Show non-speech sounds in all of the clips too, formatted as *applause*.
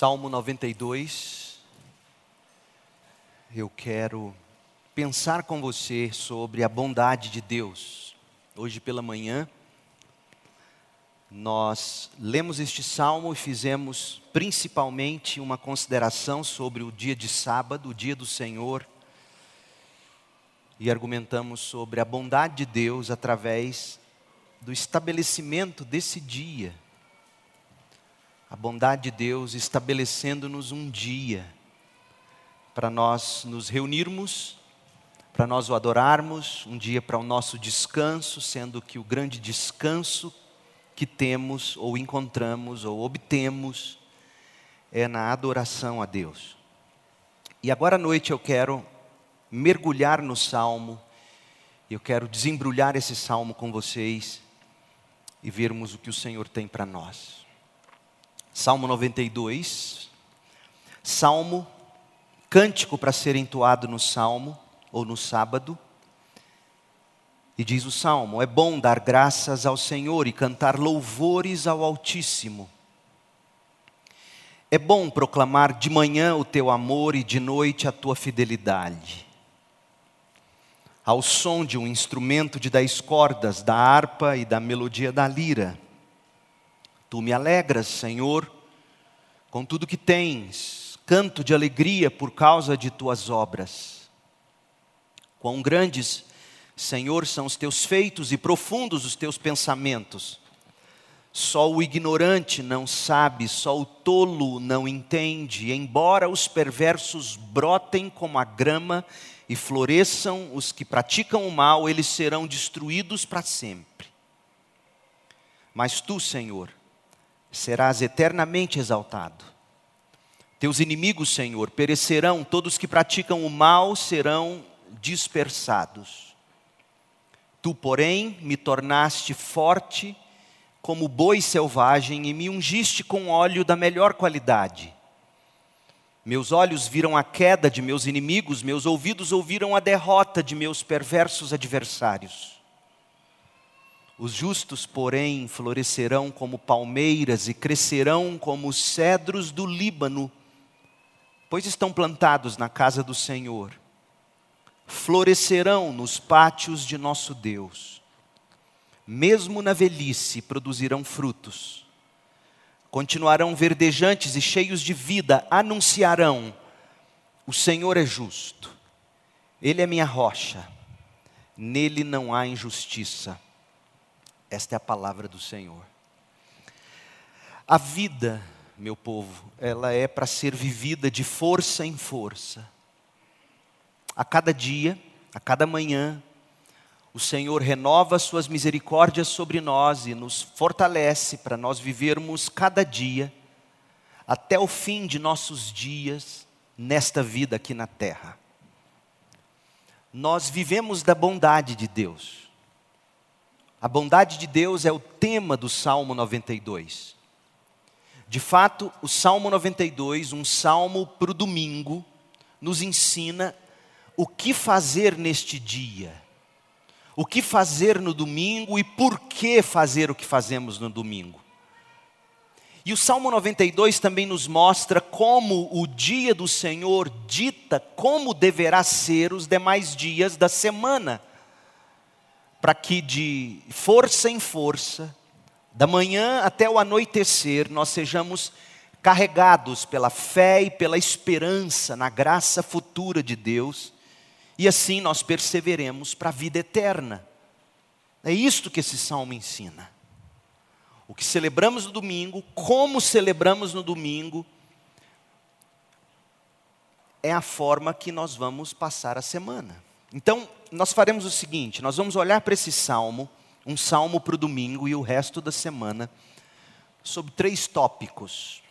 Salmo 92. Eu quero pensar com você sobre a bondade de Deus. Hoje pela manhã, nós lemos este salmo e fizemos principalmente uma consideração sobre o dia de sábado, o dia do Senhor, e argumentamos sobre a bondade de Deus através do estabelecimento desse dia a bondade de Deus estabelecendo-nos um dia para nós nos reunirmos, para nós o adorarmos, um dia para o nosso descanso, sendo que o grande descanso que temos, ou encontramos, ou obtemos, é na adoração a Deus. E agora à noite eu quero mergulhar no salmo, eu quero desembrulhar esse salmo com vocês e vermos o que o Senhor tem para nós. Salmo 92, salmo, cântico para ser entoado no salmo ou no sábado. E diz o salmo: É bom dar graças ao Senhor e cantar louvores ao Altíssimo. É bom proclamar de manhã o teu amor e de noite a tua fidelidade. Ao som de um instrumento de dez cordas, da harpa e da melodia da lira Tu me alegras, Senhor, com tudo que tens, canto de alegria por causa de tuas obras. Quão grandes, Senhor, são os teus feitos e profundos os teus pensamentos. Só o ignorante não sabe, só o tolo não entende. Embora os perversos brotem como a grama e floresçam os que praticam o mal, eles serão destruídos para sempre. Mas tu, Senhor, serás eternamente exaltado. Teus inimigos, Senhor, perecerão, todos que praticam o mal serão dispersados. Tu, porém, me tornaste forte como boi selvagem e me ungiste com óleo da melhor qualidade. Meus olhos viram a queda de meus inimigos, meus ouvidos ouviram a derrota de meus perversos adversários. Os justos, porém, florescerão como palmeiras e crescerão como os cedros do Líbano, pois estão plantados na casa do Senhor. Florescerão nos pátios de nosso Deus. Mesmo na velhice produzirão frutos. Continuarão verdejantes e cheios de vida, anunciarão: O Senhor é justo. Ele é minha rocha. Nele não há injustiça esta é a palavra do Senhor. A vida, meu povo, ela é para ser vivida de força em força. A cada dia, a cada manhã, o Senhor renova suas misericórdias sobre nós e nos fortalece para nós vivermos cada dia, até o fim de nossos dias, nesta vida aqui na terra. Nós vivemos da bondade de Deus. A bondade de Deus é o tema do Salmo 92. De fato, o Salmo 92, um salmo para o domingo, nos ensina o que fazer neste dia. O que fazer no domingo e por que fazer o que fazemos no domingo. E o Salmo 92 também nos mostra como o dia do Senhor dita como deverá ser os demais dias da semana para que de força em força, da manhã até o anoitecer, nós sejamos carregados pela fé e pela esperança na graça futura de Deus, e assim nós perseveremos para a vida eterna. É isto que esse salmo ensina. O que celebramos no domingo, como celebramos no domingo, é a forma que nós vamos passar a semana. Então, nós faremos o seguinte: nós vamos olhar para esse salmo, um salmo para o domingo e o resto da semana, sobre três tópicos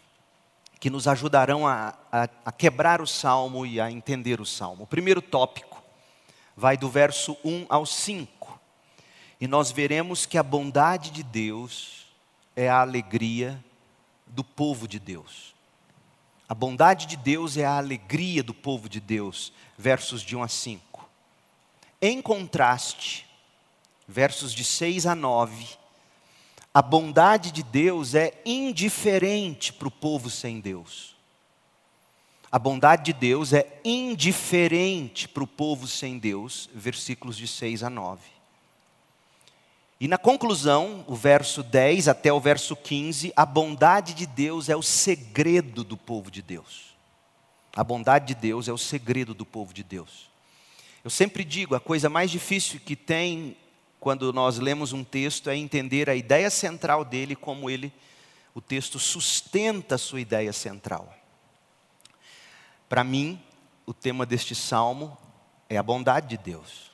que nos ajudarão a, a, a quebrar o salmo e a entender o salmo. O primeiro tópico vai do verso 1 ao 5, e nós veremos que a bondade de Deus é a alegria do povo de Deus. A bondade de Deus é a alegria do povo de Deus, versos de 1 a 5. Em contraste, versos de 6 a 9, a bondade de Deus é indiferente para o povo sem Deus. A bondade de Deus é indiferente para o povo sem Deus, versículos de 6 a 9. E na conclusão, o verso 10 até o verso 15, a bondade de Deus é o segredo do povo de Deus. A bondade de Deus é o segredo do povo de Deus. Eu sempre digo, a coisa mais difícil que tem quando nós lemos um texto é entender a ideia central dele, como ele, o texto sustenta a sua ideia central. Para mim, o tema deste salmo é a bondade de Deus.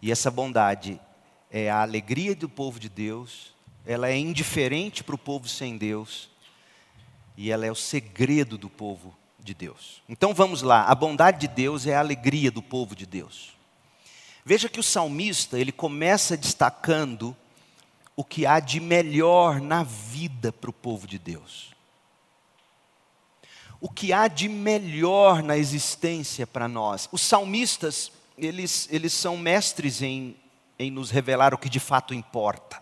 E essa bondade é a alegria do povo de Deus, ela é indiferente para o povo sem Deus, e ela é o segredo do povo de Deus. Então vamos lá, a bondade de Deus é a alegria do povo de Deus. Veja que o salmista, ele começa destacando o que há de melhor na vida para o povo de Deus o que há de melhor na existência para nós. Os salmistas, eles, eles são mestres em, em nos revelar o que de fato importa.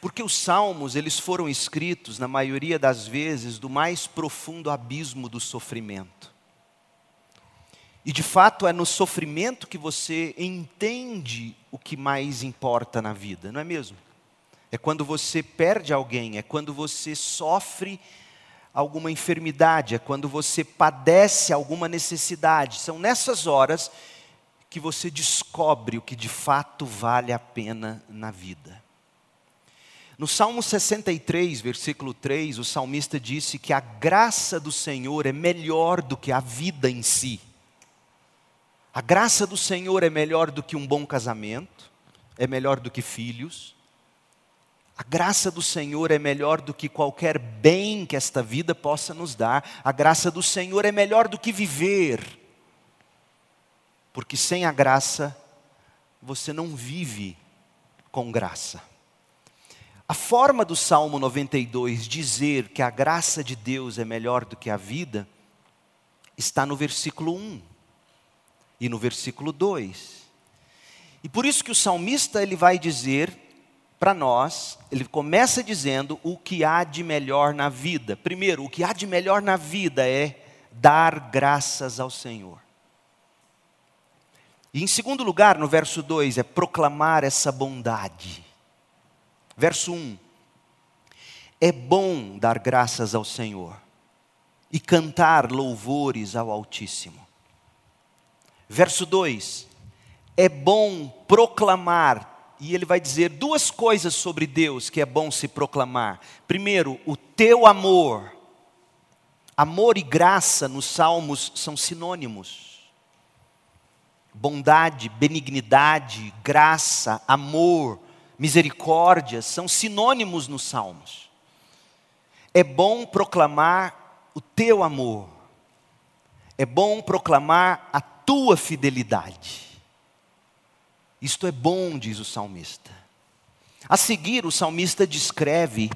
Porque os salmos, eles foram escritos, na maioria das vezes, do mais profundo abismo do sofrimento. E de fato é no sofrimento que você entende o que mais importa na vida, não é mesmo? É quando você perde alguém, é quando você sofre alguma enfermidade, é quando você padece alguma necessidade. São nessas horas que você descobre o que de fato vale a pena na vida. No Salmo 63, versículo 3, o salmista disse que a graça do Senhor é melhor do que a vida em si. A graça do Senhor é melhor do que um bom casamento, é melhor do que filhos, a graça do Senhor é melhor do que qualquer bem que esta vida possa nos dar. A graça do Senhor é melhor do que viver. Porque sem a graça, você não vive com graça. A forma do Salmo 92 dizer que a graça de Deus é melhor do que a vida, está no versículo 1 e no versículo 2. E por isso que o salmista ele vai dizer para nós, ele começa dizendo o que há de melhor na vida. Primeiro, o que há de melhor na vida é dar graças ao Senhor. E em segundo lugar, no verso 2, é proclamar essa bondade. Verso 1: um, É bom dar graças ao Senhor e cantar louvores ao Altíssimo. Verso 2: É bom proclamar e ele vai dizer duas coisas sobre Deus que é bom se proclamar. Primeiro, o teu amor. Amor e graça nos salmos são sinônimos. Bondade, benignidade, graça, amor, misericórdia são sinônimos nos salmos. É bom proclamar o teu amor. É bom proclamar a tua fidelidade. Isto é bom, diz o salmista. A seguir, o salmista descreve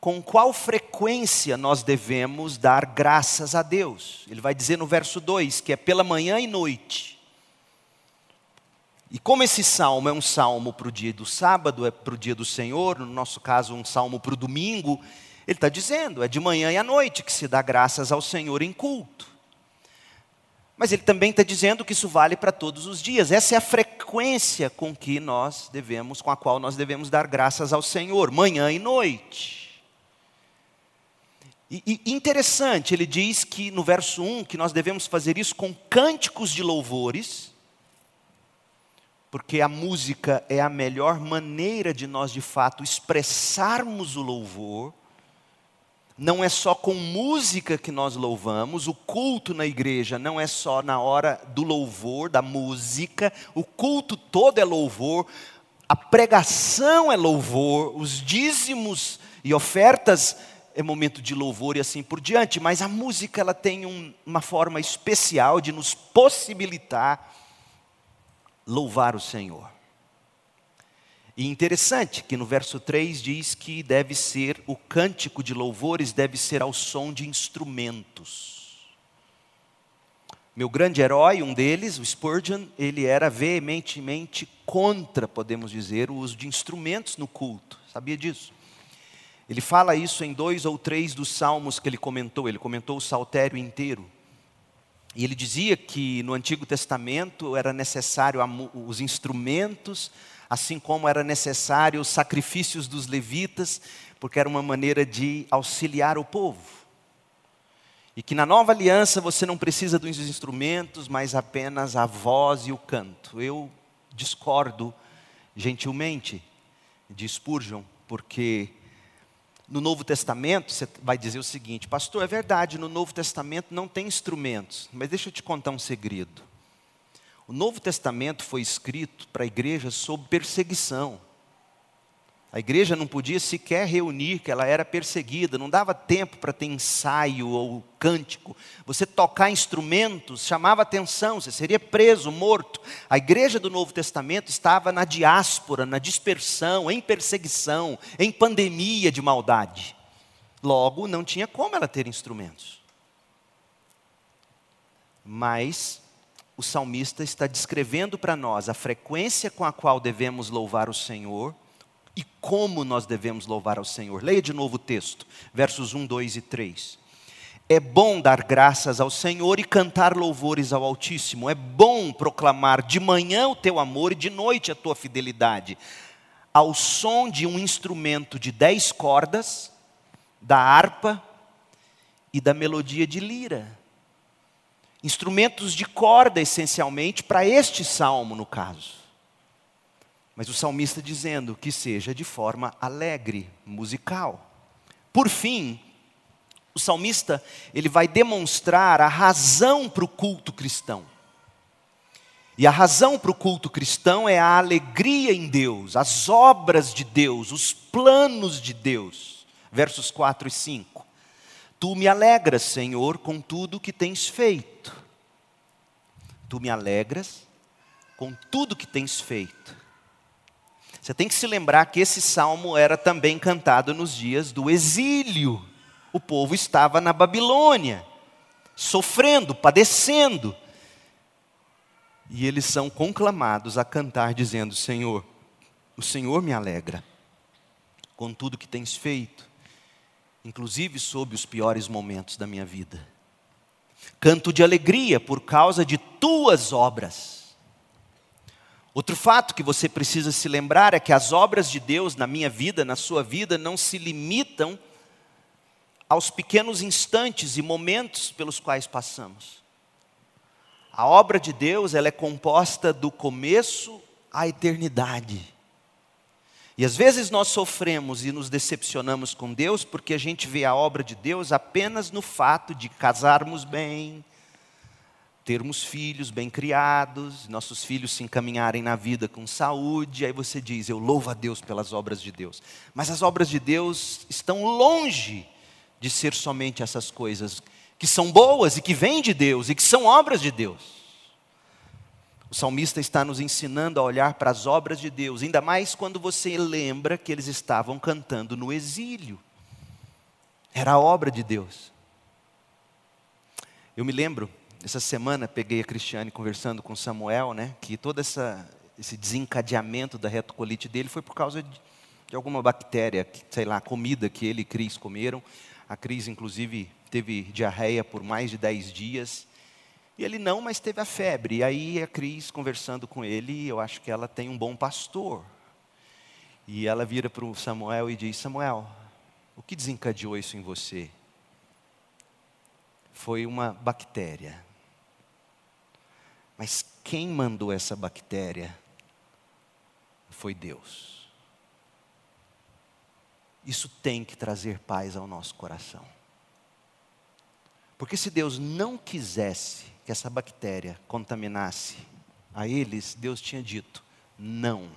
com qual frequência nós devemos dar graças a Deus. Ele vai dizer no verso 2 que é pela manhã e noite. E como esse salmo é um salmo para o dia do sábado, é para o dia do Senhor, no nosso caso, um salmo para o domingo, ele está dizendo, é de manhã e à noite que se dá graças ao Senhor em culto. Mas ele também está dizendo que isso vale para todos os dias. Essa é a frequência com que nós devemos, com a qual nós devemos dar graças ao Senhor, manhã e noite. E, e interessante, ele diz que no verso 1 que nós devemos fazer isso com cânticos de louvores, porque a música é a melhor maneira de nós de fato expressarmos o louvor. Não é só com música que nós louvamos, o culto na igreja não é só na hora do louvor, da música, o culto todo é louvor, a pregação é louvor, os dízimos e ofertas é momento de louvor e assim por diante, mas a música ela tem um, uma forma especial de nos possibilitar louvar o Senhor. E interessante que no verso 3 diz que deve ser, o cântico de louvores deve ser ao som de instrumentos. Meu grande herói, um deles, o Spurgeon, ele era veementemente contra, podemos dizer, o uso de instrumentos no culto. Sabia disso? Ele fala isso em dois ou três dos salmos que ele comentou, ele comentou o saltério inteiro. E ele dizia que no Antigo Testamento era necessário os instrumentos, assim como era necessário os sacrifícios dos levitas, porque era uma maneira de auxiliar o povo. E que na nova aliança você não precisa dos instrumentos, mas apenas a voz e o canto. Eu discordo gentilmente de Spurgeon, porque no Novo Testamento você vai dizer o seguinte: Pastor, é verdade, no Novo Testamento não tem instrumentos, mas deixa eu te contar um segredo. O Novo Testamento foi escrito para a igreja sob perseguição. A igreja não podia sequer reunir, que ela era perseguida, não dava tempo para ter ensaio ou cântico. Você tocar instrumentos chamava atenção, você seria preso, morto. A igreja do Novo Testamento estava na diáspora, na dispersão, em perseguição, em pandemia de maldade. Logo, não tinha como ela ter instrumentos. Mas o salmista está descrevendo para nós a frequência com a qual devemos louvar o Senhor e como nós devemos louvar ao Senhor. Leia de novo o texto, versos 1, 2 e 3. É bom dar graças ao Senhor e cantar louvores ao Altíssimo. É bom proclamar de manhã o teu amor e de noite a tua fidelidade. Ao som de um instrumento de dez cordas, da harpa e da melodia de lira. Instrumentos de corda, essencialmente, para este salmo, no caso. Mas o salmista dizendo que seja de forma alegre, musical. Por fim, o salmista ele vai demonstrar a razão para o culto cristão. E a razão para o culto cristão é a alegria em Deus, as obras de Deus, os planos de Deus. Versos 4 e 5. Tu me alegras, Senhor, com tudo que tens feito. Tu me alegras com tudo que tens feito. Você tem que se lembrar que esse salmo era também cantado nos dias do exílio. O povo estava na Babilônia, sofrendo, padecendo. E eles são conclamados a cantar, dizendo: Senhor, o Senhor me alegra com tudo que tens feito, inclusive sob os piores momentos da minha vida. Canto de alegria por causa de tuas obras. Outro fato que você precisa se lembrar é que as obras de Deus na minha vida, na sua vida, não se limitam aos pequenos instantes e momentos pelos quais passamos. A obra de Deus, ela é composta do começo à eternidade. E às vezes nós sofremos e nos decepcionamos com Deus porque a gente vê a obra de Deus apenas no fato de casarmos bem, termos filhos bem criados, nossos filhos se encaminharem na vida com saúde, aí você diz: Eu louvo a Deus pelas obras de Deus. Mas as obras de Deus estão longe de ser somente essas coisas que são boas e que vêm de Deus e que são obras de Deus. O salmista está nos ensinando a olhar para as obras de Deus, ainda mais quando você lembra que eles estavam cantando no exílio. Era a obra de Deus. Eu me lembro essa semana peguei a Cristiane conversando com Samuel, né, que todo essa, esse desencadeamento da retocolite dele foi por causa de, de alguma bactéria, sei lá, comida que ele e Cris comeram. A Cris, inclusive, teve diarreia por mais de 10 dias. E ele não, mas teve a febre. E aí a Cris, conversando com ele, eu acho que ela tem um bom pastor. E ela vira para o Samuel e diz: Samuel, o que desencadeou isso em você? Foi uma bactéria. Mas quem mandou essa bactéria foi Deus. Isso tem que trazer paz ao nosso coração. Porque se Deus não quisesse que essa bactéria contaminasse a eles, Deus tinha dito: não.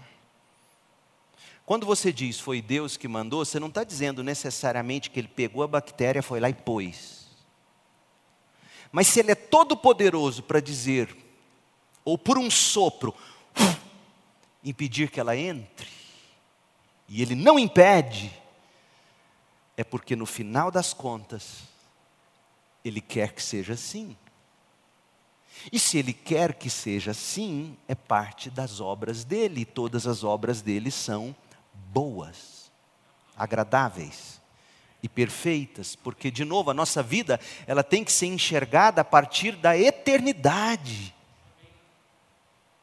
Quando você diz foi Deus que mandou, você não está dizendo necessariamente que ele pegou a bactéria, foi lá e pôs. Mas se ele é todo poderoso para dizer ou por um sopro, impedir que ela entre, e ele não impede, é porque no final das contas, ele quer que seja assim. E se ele quer que seja assim, é parte das obras dele, e todas as obras dele são boas. agradáveis e perfeitas, porque de novo a nossa vida, ela tem que ser enxergada a partir da eternidade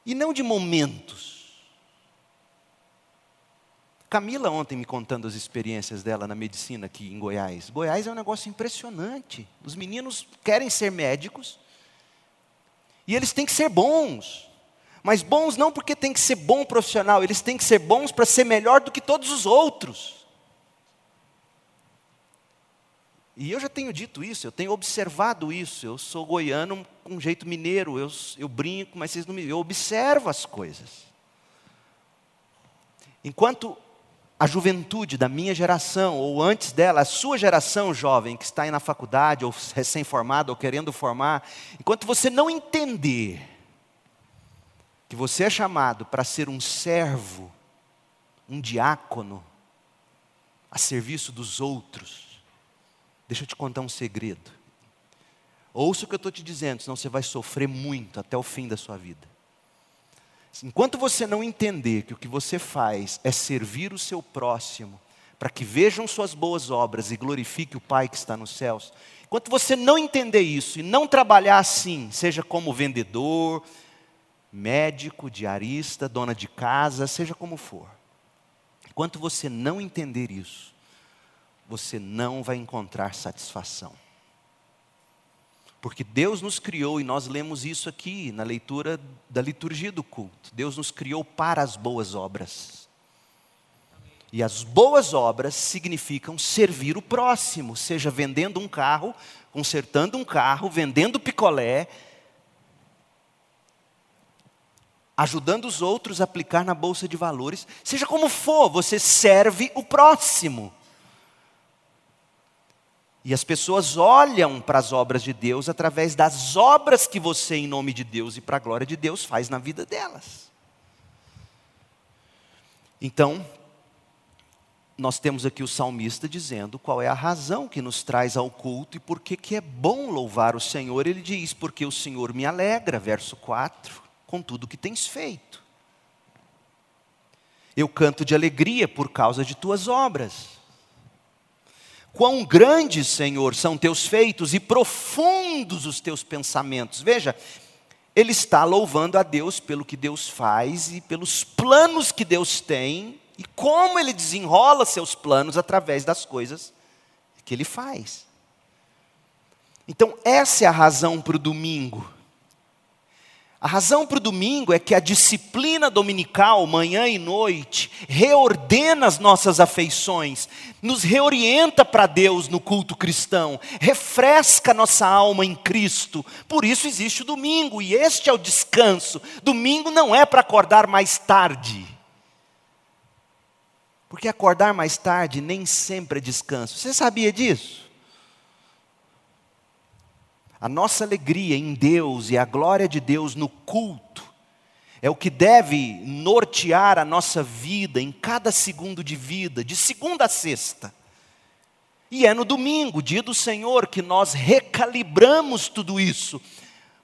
e não de momentos. Camila ontem me contando as experiências dela na medicina aqui em Goiás. Goiás é um negócio impressionante. Os meninos querem ser médicos e eles têm que ser bons. Mas bons não porque tem que ser bom profissional, eles têm que ser bons para ser melhor do que todos os outros. E eu já tenho dito isso, eu tenho observado isso. Eu sou goiano com um jeito mineiro, eu, eu brinco, mas vocês não me. Eu observo as coisas. Enquanto a juventude da minha geração, ou antes dela, a sua geração jovem, que está aí na faculdade, ou recém-formada, ou querendo formar, enquanto você não entender que você é chamado para ser um servo, um diácono, a serviço dos outros. Deixa eu te contar um segredo. Ouça o que eu estou te dizendo, senão você vai sofrer muito até o fim da sua vida. Enquanto você não entender que o que você faz é servir o seu próximo, para que vejam suas boas obras e glorifique o Pai que está nos céus, enquanto você não entender isso e não trabalhar assim, seja como vendedor, médico, diarista, dona de casa, seja como for. Enquanto você não entender isso, você não vai encontrar satisfação. Porque Deus nos criou, e nós lemos isso aqui na leitura da liturgia do culto. Deus nos criou para as boas obras. E as boas obras significam servir o próximo, seja vendendo um carro, consertando um carro, vendendo picolé, ajudando os outros a aplicar na bolsa de valores, seja como for, você serve o próximo. E as pessoas olham para as obras de Deus através das obras que você, em nome de Deus e para a glória de Deus, faz na vida delas. Então, nós temos aqui o salmista dizendo qual é a razão que nos traz ao culto e por que, que é bom louvar o Senhor. Ele diz: Porque o Senhor me alegra, verso 4 com tudo que tens feito. Eu canto de alegria por causa de tuas obras. Quão grandes, Senhor, são teus feitos e profundos os teus pensamentos. Veja, ele está louvando a Deus pelo que Deus faz e pelos planos que Deus tem e como ele desenrola seus planos através das coisas que ele faz. Então, essa é a razão para o domingo. A razão para o domingo é que a disciplina dominical, manhã e noite, reordena as nossas afeições, nos reorienta para Deus no culto cristão, refresca nossa alma em Cristo. Por isso existe o domingo, e este é o descanso. Domingo não é para acordar mais tarde. Porque acordar mais tarde nem sempre é descanso. Você sabia disso? A nossa alegria em Deus e a glória de Deus no culto é o que deve nortear a nossa vida em cada segundo de vida, de segunda a sexta. E é no domingo, dia do Senhor, que nós recalibramos tudo isso.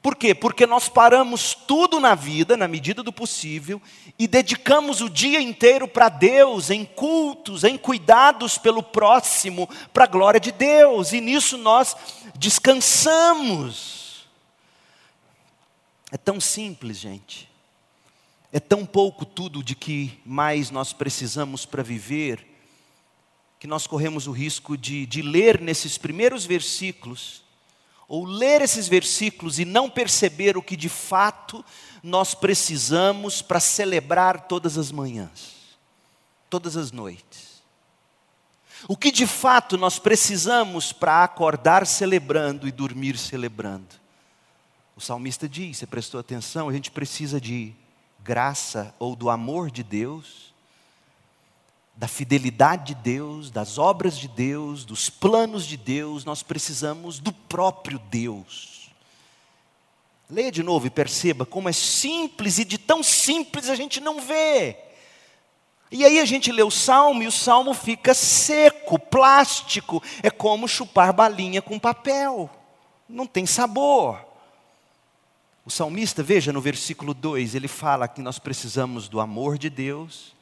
Por quê? Porque nós paramos tudo na vida, na medida do possível, e dedicamos o dia inteiro para Deus, em cultos, em cuidados pelo próximo, para a glória de Deus, e nisso nós descansamos. É tão simples, gente. É tão pouco tudo de que mais nós precisamos para viver, que nós corremos o risco de, de ler nesses primeiros versículos ou ler esses versículos e não perceber o que de fato nós precisamos para celebrar todas as manhãs, todas as noites. O que de fato nós precisamos para acordar celebrando e dormir celebrando. O salmista diz, você prestou atenção, a gente precisa de graça ou do amor de Deus da fidelidade de Deus, das obras de Deus, dos planos de Deus, nós precisamos do próprio Deus. Leia de novo e perceba como é simples e de tão simples a gente não vê. E aí a gente lê o salmo e o salmo fica seco, plástico, é como chupar balinha com papel, não tem sabor. O salmista, veja no versículo 2, ele fala que nós precisamos do amor de Deus,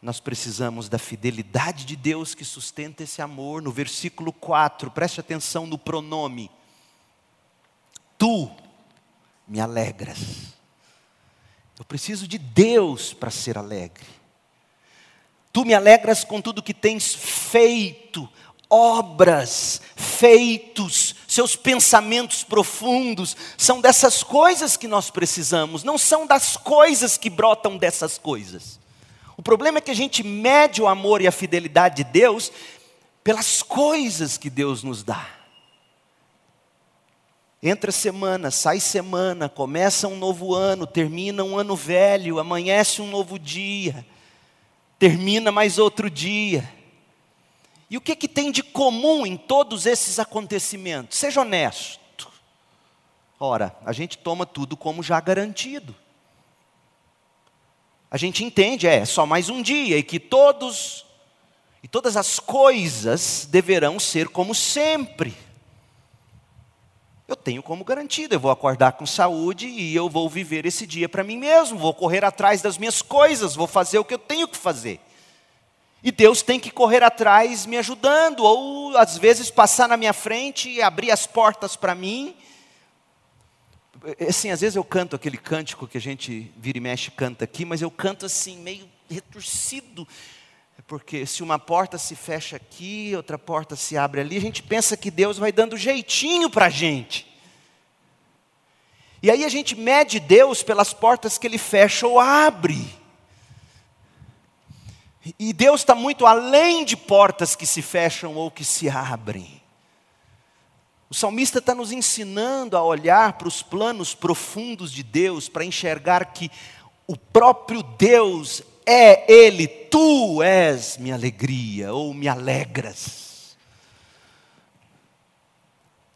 nós precisamos da fidelidade de Deus que sustenta esse amor. No versículo 4, preste atenção no pronome. Tu me alegras. Eu preciso de Deus para ser alegre. Tu me alegras com tudo que tens feito, obras, feitos, seus pensamentos profundos, são dessas coisas que nós precisamos, não são das coisas que brotam dessas coisas. O problema é que a gente mede o amor e a fidelidade de Deus pelas coisas que Deus nos dá. Entra semana, sai semana, começa um novo ano, termina um ano velho, amanhece um novo dia, termina mais outro dia. E o que, que tem de comum em todos esses acontecimentos? Seja honesto. Ora, a gente toma tudo como já garantido. A gente entende, é só mais um dia e que todos e todas as coisas deverão ser como sempre eu tenho como garantido, eu vou acordar com saúde e eu vou viver esse dia para mim mesmo, vou correr atrás das minhas coisas, vou fazer o que eu tenho que fazer. E Deus tem que correr atrás me ajudando, ou às vezes passar na minha frente e abrir as portas para mim. Assim, às vezes eu canto aquele cântico que a gente vira e mexe canta aqui, mas eu canto assim, meio retorcido. Porque se uma porta se fecha aqui, outra porta se abre ali, a gente pensa que Deus vai dando jeitinho para a gente. E aí a gente mede Deus pelas portas que Ele fecha ou abre. E Deus está muito além de portas que se fecham ou que se abrem. O salmista está nos ensinando a olhar para os planos profundos de Deus, para enxergar que o próprio Deus é Ele, tu és minha alegria, ou me alegras.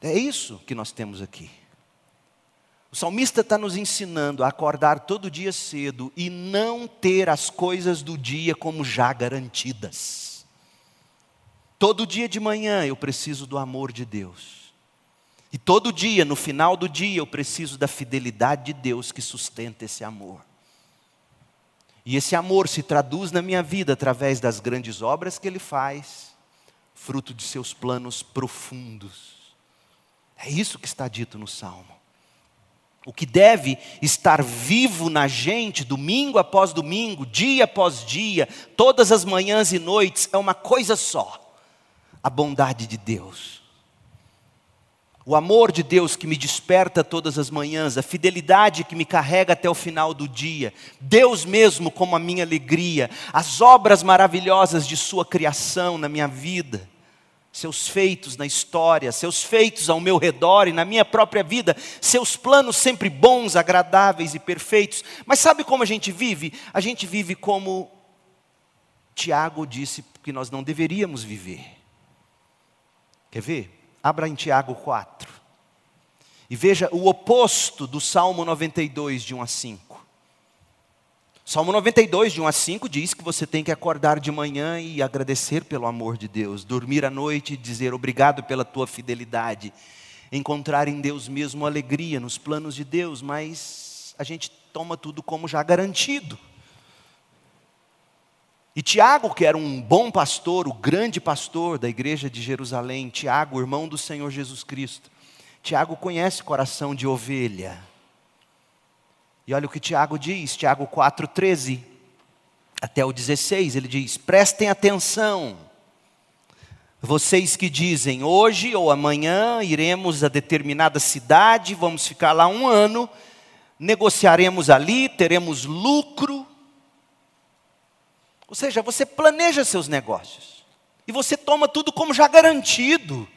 É isso que nós temos aqui. O salmista está nos ensinando a acordar todo dia cedo e não ter as coisas do dia como já garantidas. Todo dia de manhã eu preciso do amor de Deus. E todo dia, no final do dia, eu preciso da fidelidade de Deus que sustenta esse amor. E esse amor se traduz na minha vida através das grandes obras que Ele faz, fruto de seus planos profundos. É isso que está dito no Salmo. O que deve estar vivo na gente, domingo após domingo, dia após dia, todas as manhãs e noites, é uma coisa só: a bondade de Deus o amor de Deus que me desperta todas as manhãs, a fidelidade que me carrega até o final do dia, Deus mesmo como a minha alegria, as obras maravilhosas de Sua criação na minha vida, seus feitos na história, seus feitos ao meu redor e na minha própria vida, seus planos sempre bons, agradáveis e perfeitos. Mas sabe como a gente vive? A gente vive como Tiago disse que nós não deveríamos viver. Quer ver? Abra em Tiago 4. E veja o oposto do Salmo 92, de 1 a 5. Salmo 92, de 1 a 5, diz que você tem que acordar de manhã e agradecer pelo amor de Deus, dormir à noite e dizer obrigado pela tua fidelidade, encontrar em Deus mesmo alegria nos planos de Deus, mas a gente toma tudo como já garantido. E Tiago, que era um bom pastor, o grande pastor da igreja de Jerusalém, Tiago, irmão do Senhor Jesus Cristo, Tiago conhece coração de ovelha. E olha o que Tiago diz, Tiago 4,13 até o 16, ele diz: prestem atenção, vocês que dizem, hoje ou amanhã iremos a determinada cidade, vamos ficar lá um ano, negociaremos ali, teremos lucro, ou seja, você planeja seus negócios. E você toma tudo como já garantido.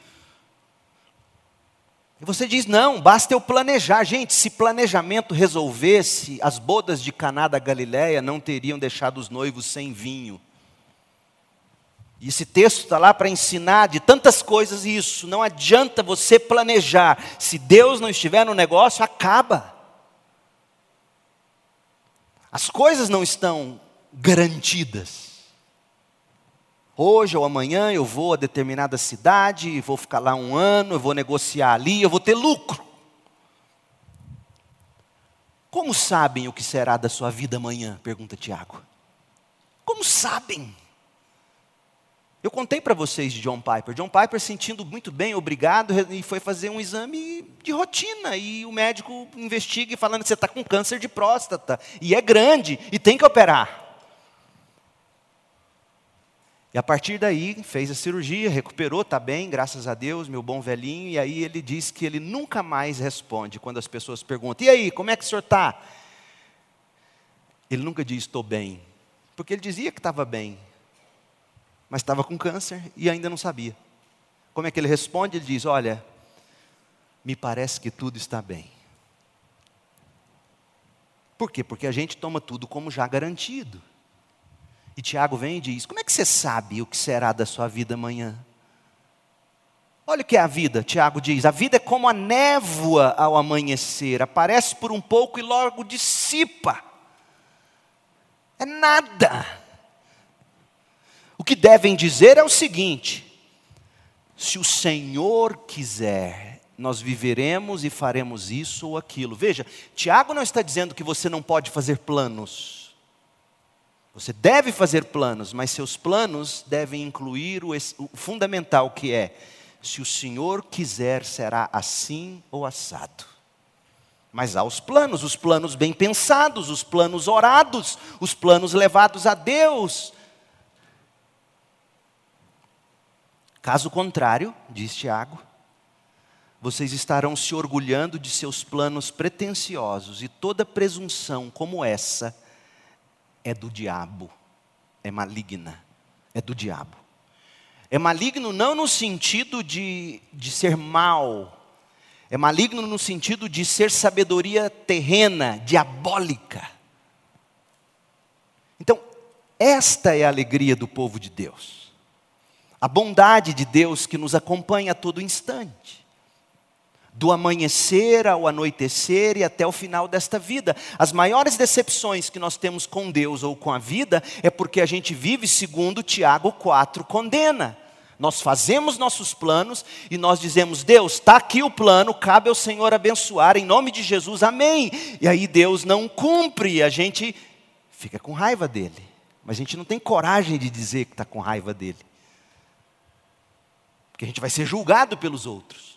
E você diz: não, basta eu planejar. Gente, se planejamento resolvesse, as bodas de Caná da Galileia não teriam deixado os noivos sem vinho. E esse texto está lá para ensinar de tantas coisas isso. Não adianta você planejar. Se Deus não estiver no negócio, acaba. As coisas não estão garantidas. Hoje ou amanhã eu vou a determinada cidade, vou ficar lá um ano, eu vou negociar ali, eu vou ter lucro. Como sabem o que será da sua vida amanhã? Pergunta Tiago. Como sabem. Eu contei para vocês de John Piper. John Piper, sentindo muito bem, obrigado, e foi fazer um exame de rotina. E o médico investiga e falando: você está com câncer de próstata. E é grande, e tem que operar. E a partir daí, fez a cirurgia, recuperou, está bem, graças a Deus, meu bom velhinho. E aí ele diz que ele nunca mais responde quando as pessoas perguntam: e aí, como é que o senhor está? Ele nunca diz: estou bem. Porque ele dizia que estava bem mas estava com câncer e ainda não sabia. Como é que ele responde? Ele diz: Olha, me parece que tudo está bem. Por quê? Porque a gente toma tudo como já garantido. E Tiago vem e diz: Como é que você sabe o que será da sua vida amanhã? Olha o que é a vida, Tiago diz: a vida é como a névoa ao amanhecer, aparece por um pouco e logo dissipa. É nada. O que devem dizer é o seguinte: se o Senhor quiser, nós viveremos e faremos isso ou aquilo. Veja, Tiago não está dizendo que você não pode fazer planos. Você deve fazer planos, mas seus planos devem incluir o, fundamental que é: se o Senhor quiser, será assim ou assado. Mas há os planos, os planos bem pensados, os planos orados, os planos levados a Deus Caso contrário, diz Tiago, vocês estarão se orgulhando de seus planos pretensiosos, e toda presunção como essa é do diabo, é maligna, é do diabo. É maligno não no sentido de, de ser mal, é maligno no sentido de ser sabedoria terrena, diabólica. Então, esta é a alegria do povo de Deus a bondade de Deus que nos acompanha a todo instante. Do amanhecer ao anoitecer e até o final desta vida. As maiores decepções que nós temos com Deus ou com a vida é porque a gente vive segundo Tiago 4 condena. Nós fazemos nossos planos e nós dizemos: Deus, está aqui o plano, cabe ao Senhor abençoar, em nome de Jesus, amém. E aí Deus não cumpre a gente fica com raiva dele. Mas a gente não tem coragem de dizer que está com raiva dele porque a gente vai ser julgado pelos outros.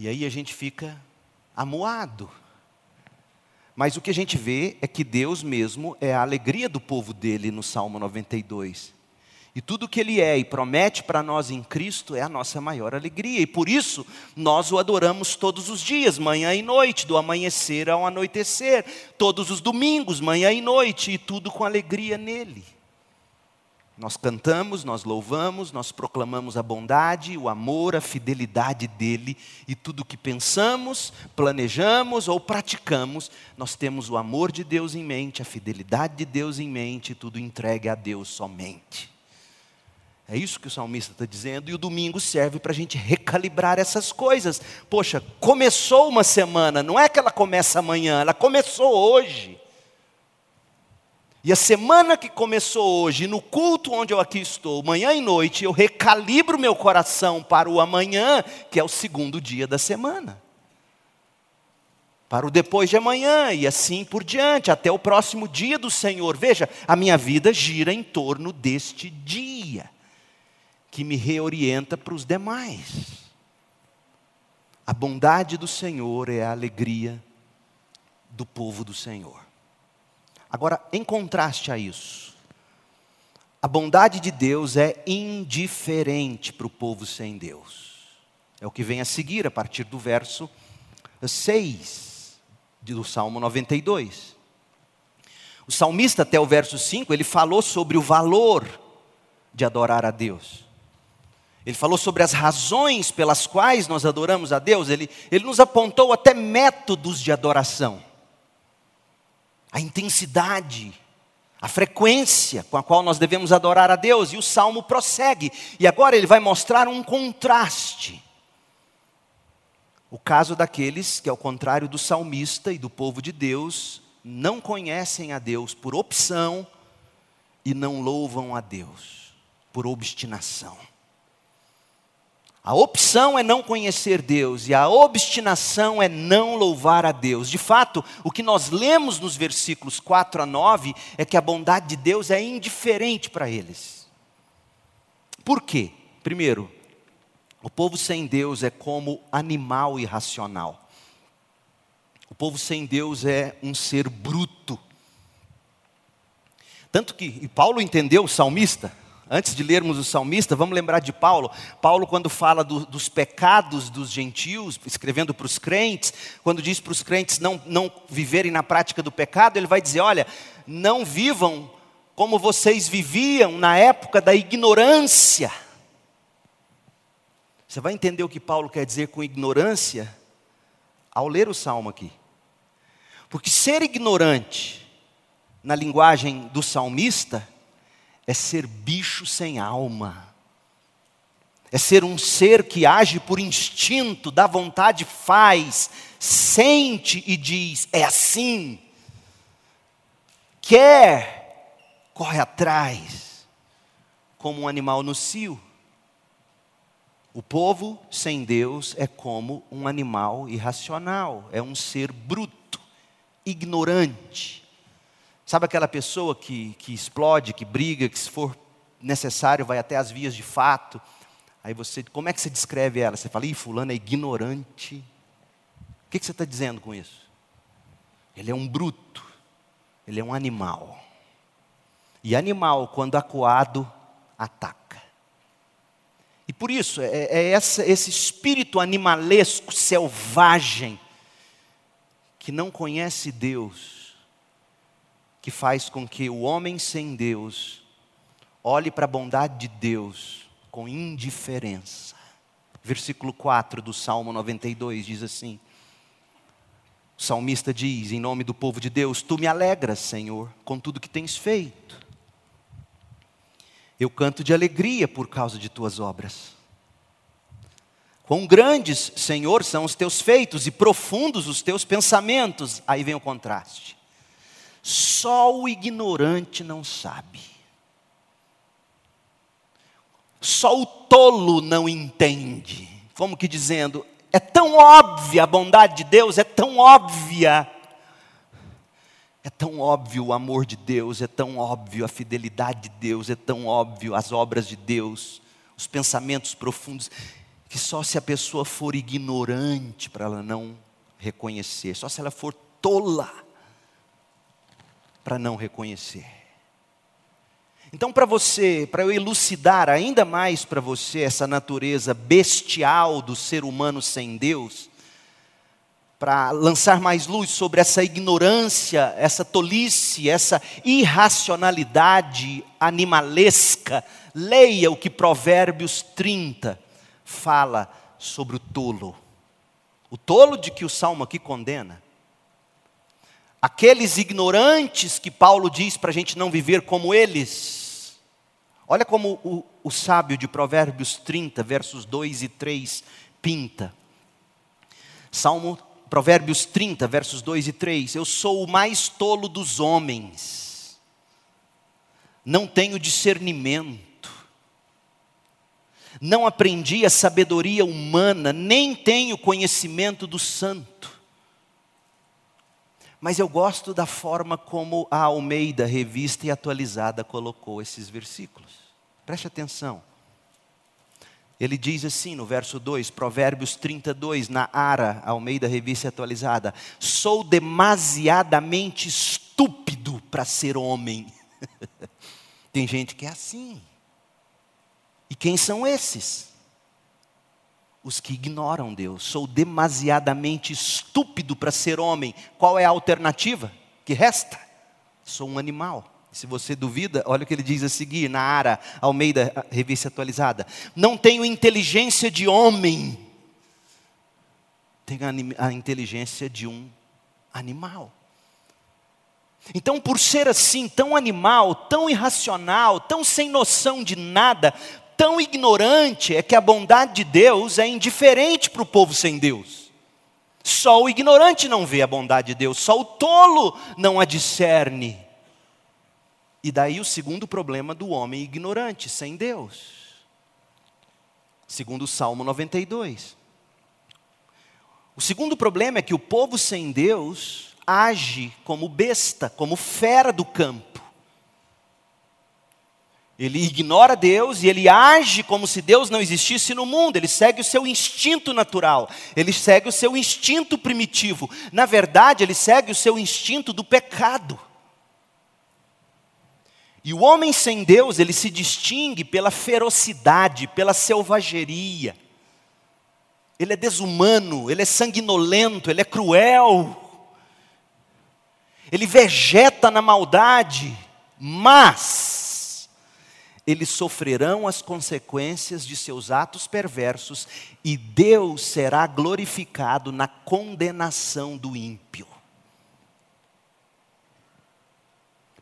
E aí a gente fica amuado. Mas o que a gente vê é que Deus mesmo é a alegria do povo dele no Salmo 92. E tudo que ele é e promete para nós em Cristo é a nossa maior alegria. E por isso nós o adoramos todos os dias, manhã e noite, do amanhecer ao anoitecer, todos os domingos, manhã e noite, e tudo com alegria nele. Nós cantamos, nós louvamos, nós proclamamos a bondade, o amor, a fidelidade dele e tudo que pensamos, planejamos ou praticamos, nós temos o amor de Deus em mente, a fidelidade de Deus em mente, tudo entregue a Deus somente. É isso que o salmista está dizendo, e o domingo serve para a gente recalibrar essas coisas. Poxa, começou uma semana, não é que ela começa amanhã, ela começou hoje. E a semana que começou hoje, no culto onde eu aqui estou, manhã e noite, eu recalibro meu coração para o amanhã, que é o segundo dia da semana. Para o depois de amanhã e assim por diante, até o próximo dia do Senhor. Veja, a minha vida gira em torno deste dia, que me reorienta para os demais. A bondade do Senhor é a alegria do povo do Senhor. Agora, em contraste a isso, a bondade de Deus é indiferente para o povo sem Deus. É o que vem a seguir a partir do verso 6 do Salmo 92. O salmista, até o verso 5, ele falou sobre o valor de adorar a Deus. Ele falou sobre as razões pelas quais nós adoramos a Deus. Ele, ele nos apontou até métodos de adoração a intensidade, a frequência com a qual nós devemos adorar a Deus. E o salmo prossegue. E agora ele vai mostrar um contraste. O caso daqueles que, ao contrário do salmista e do povo de Deus, não conhecem a Deus por opção e não louvam a Deus por obstinação. A opção é não conhecer Deus e a obstinação é não louvar a Deus. De fato, o que nós lemos nos versículos 4 a 9 é que a bondade de Deus é indiferente para eles. Por quê? Primeiro, o povo sem Deus é como animal irracional. O povo sem Deus é um ser bruto. Tanto que, e Paulo entendeu o salmista, Antes de lermos o salmista, vamos lembrar de Paulo. Paulo, quando fala do, dos pecados dos gentios, escrevendo para os crentes, quando diz para os crentes não, não viverem na prática do pecado, ele vai dizer: olha, não vivam como vocês viviam na época da ignorância. Você vai entender o que Paulo quer dizer com ignorância ao ler o salmo aqui. Porque ser ignorante, na linguagem do salmista, é ser bicho sem alma. É ser um ser que age por instinto, dá vontade, faz, sente e diz: é assim. Quer, corre atrás, como um animal no cio. O povo sem Deus é como um animal irracional, é um ser bruto, ignorante. Sabe aquela pessoa que, que explode, que briga, que se for necessário vai até as vias de fato. Aí você, como é que você descreve ela? Você fala, ih, fulano é ignorante. O que, que você está dizendo com isso? Ele é um bruto, ele é um animal. E animal, quando acuado, ataca. E por isso, é, é essa, esse espírito animalesco, selvagem, que não conhece Deus, que faz com que o homem sem Deus olhe para a bondade de Deus com indiferença. Versículo 4 do Salmo 92 diz assim: o salmista diz, em nome do povo de Deus: Tu me alegras, Senhor, com tudo que tens feito. Eu canto de alegria por causa de tuas obras. Quão grandes, Senhor, são os teus feitos e profundos os teus pensamentos. Aí vem o contraste. Só o ignorante não sabe. Só o tolo não entende. Como que dizendo, é tão óbvia a bondade de Deus, é tão óbvia. É tão óbvio o amor de Deus, é tão óbvio a fidelidade de Deus, é tão óbvio as obras de Deus, os pensamentos profundos, que só se a pessoa for ignorante para ela não reconhecer, só se ela for tola para não reconhecer. Então, para você, para eu elucidar ainda mais para você essa natureza bestial do ser humano sem Deus, para lançar mais luz sobre essa ignorância, essa tolice, essa irracionalidade animalesca, leia o que Provérbios 30 fala sobre o tolo. O tolo de que o salmo aqui condena aqueles ignorantes que Paulo diz para a gente não viver como eles. Olha como o, o sábio de Provérbios 30, versos 2 e 3, pinta. Salmo, Provérbios 30, versos 2 e 3. Eu sou o mais tolo dos homens, não tenho discernimento, não aprendi a sabedoria humana, nem tenho conhecimento do santo mas eu gosto da forma como a Almeida, revista e atualizada, colocou esses versículos. Preste atenção. Ele diz assim no verso 2, Provérbios 32, na Ara, Almeida, revista e atualizada: Sou demasiadamente estúpido para ser homem. *laughs* Tem gente que é assim. E quem são esses? Os que ignoram Deus. Sou demasiadamente estúpido para ser homem. Qual é a alternativa que resta? Sou um animal. Se você duvida, olha o que ele diz a seguir, na Ara, Almeida, revista atualizada. Não tenho inteligência de homem, tenho a, inteligência de um animal. Então, por ser assim, tão animal, tão irracional, tão sem noção de nada, tão ignorante é que a bondade de Deus é indiferente para o povo sem Deus. Só o ignorante não vê a bondade de Deus, só o tolo não a discerne. E daí o segundo problema do homem ignorante, sem Deus. segundo o Salmo 92. O segundo problema é que o povo sem Deus age como besta, como fera do campo. Ele ignora Deus e ele age como se Deus não existisse no mundo. Ele segue o seu instinto natural. Ele segue o seu instinto primitivo. Na verdade, ele segue o seu instinto do pecado. E o homem sem Deus, ele se distingue pela ferocidade, pela selvageria. Ele é desumano, ele é sanguinolento, ele é cruel. Ele vegeta na maldade, mas eles sofrerão as consequências de seus atos perversos e Deus será glorificado na condenação do ímpio.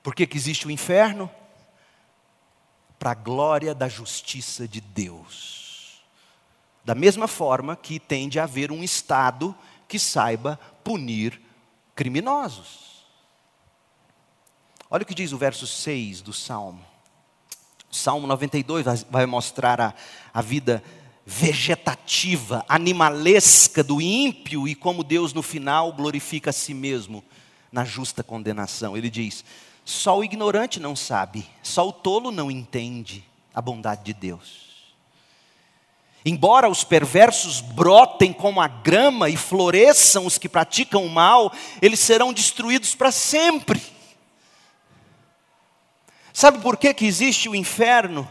Por que, que existe o inferno? Para a glória da justiça de Deus. Da mesma forma que tem de haver um Estado que saiba punir criminosos. Olha o que diz o verso 6 do Salmo. Salmo 92 vai mostrar a, a vida vegetativa, animalesca do ímpio e como Deus no final glorifica a si mesmo na justa condenação. Ele diz: só o ignorante não sabe, só o tolo não entende a bondade de Deus. Embora os perversos brotem como a grama e floresçam os que praticam o mal, eles serão destruídos para sempre. Sabe por que, que existe o inferno?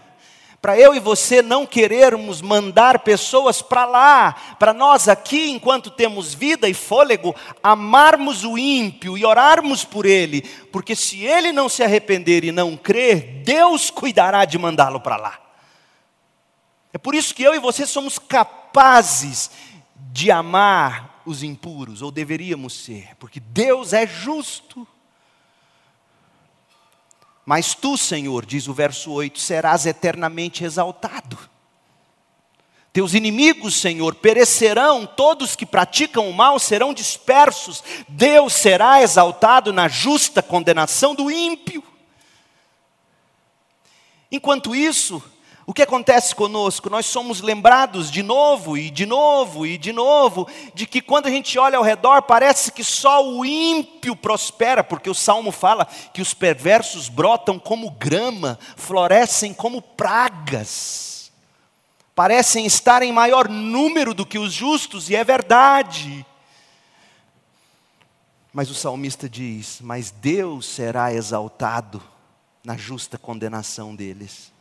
para eu e você não querermos mandar pessoas para lá, para nós aqui, enquanto temos vida e fôlego, amarmos o ímpio e orarmos por ele, porque se ele não se arrepender e não crer, Deus cuidará de mandá-lo para lá. É por isso que eu e você somos capazes de amar os impuros, ou deveríamos ser, porque Deus é justo. Mas tu, Senhor, diz o verso 8, serás eternamente exaltado. Teus inimigos, Senhor, perecerão, todos que praticam o mal serão dispersos. Deus será exaltado na justa condenação do ímpio. Enquanto isso, o que acontece conosco? Nós somos lembrados de novo e de novo e de novo de que quando a gente olha ao redor parece que só o ímpio prospera, porque o salmo fala que os perversos brotam como grama, florescem como pragas, parecem estar em maior número do que os justos, e é verdade. Mas o salmista diz: Mas Deus será exaltado na justa condenação deles.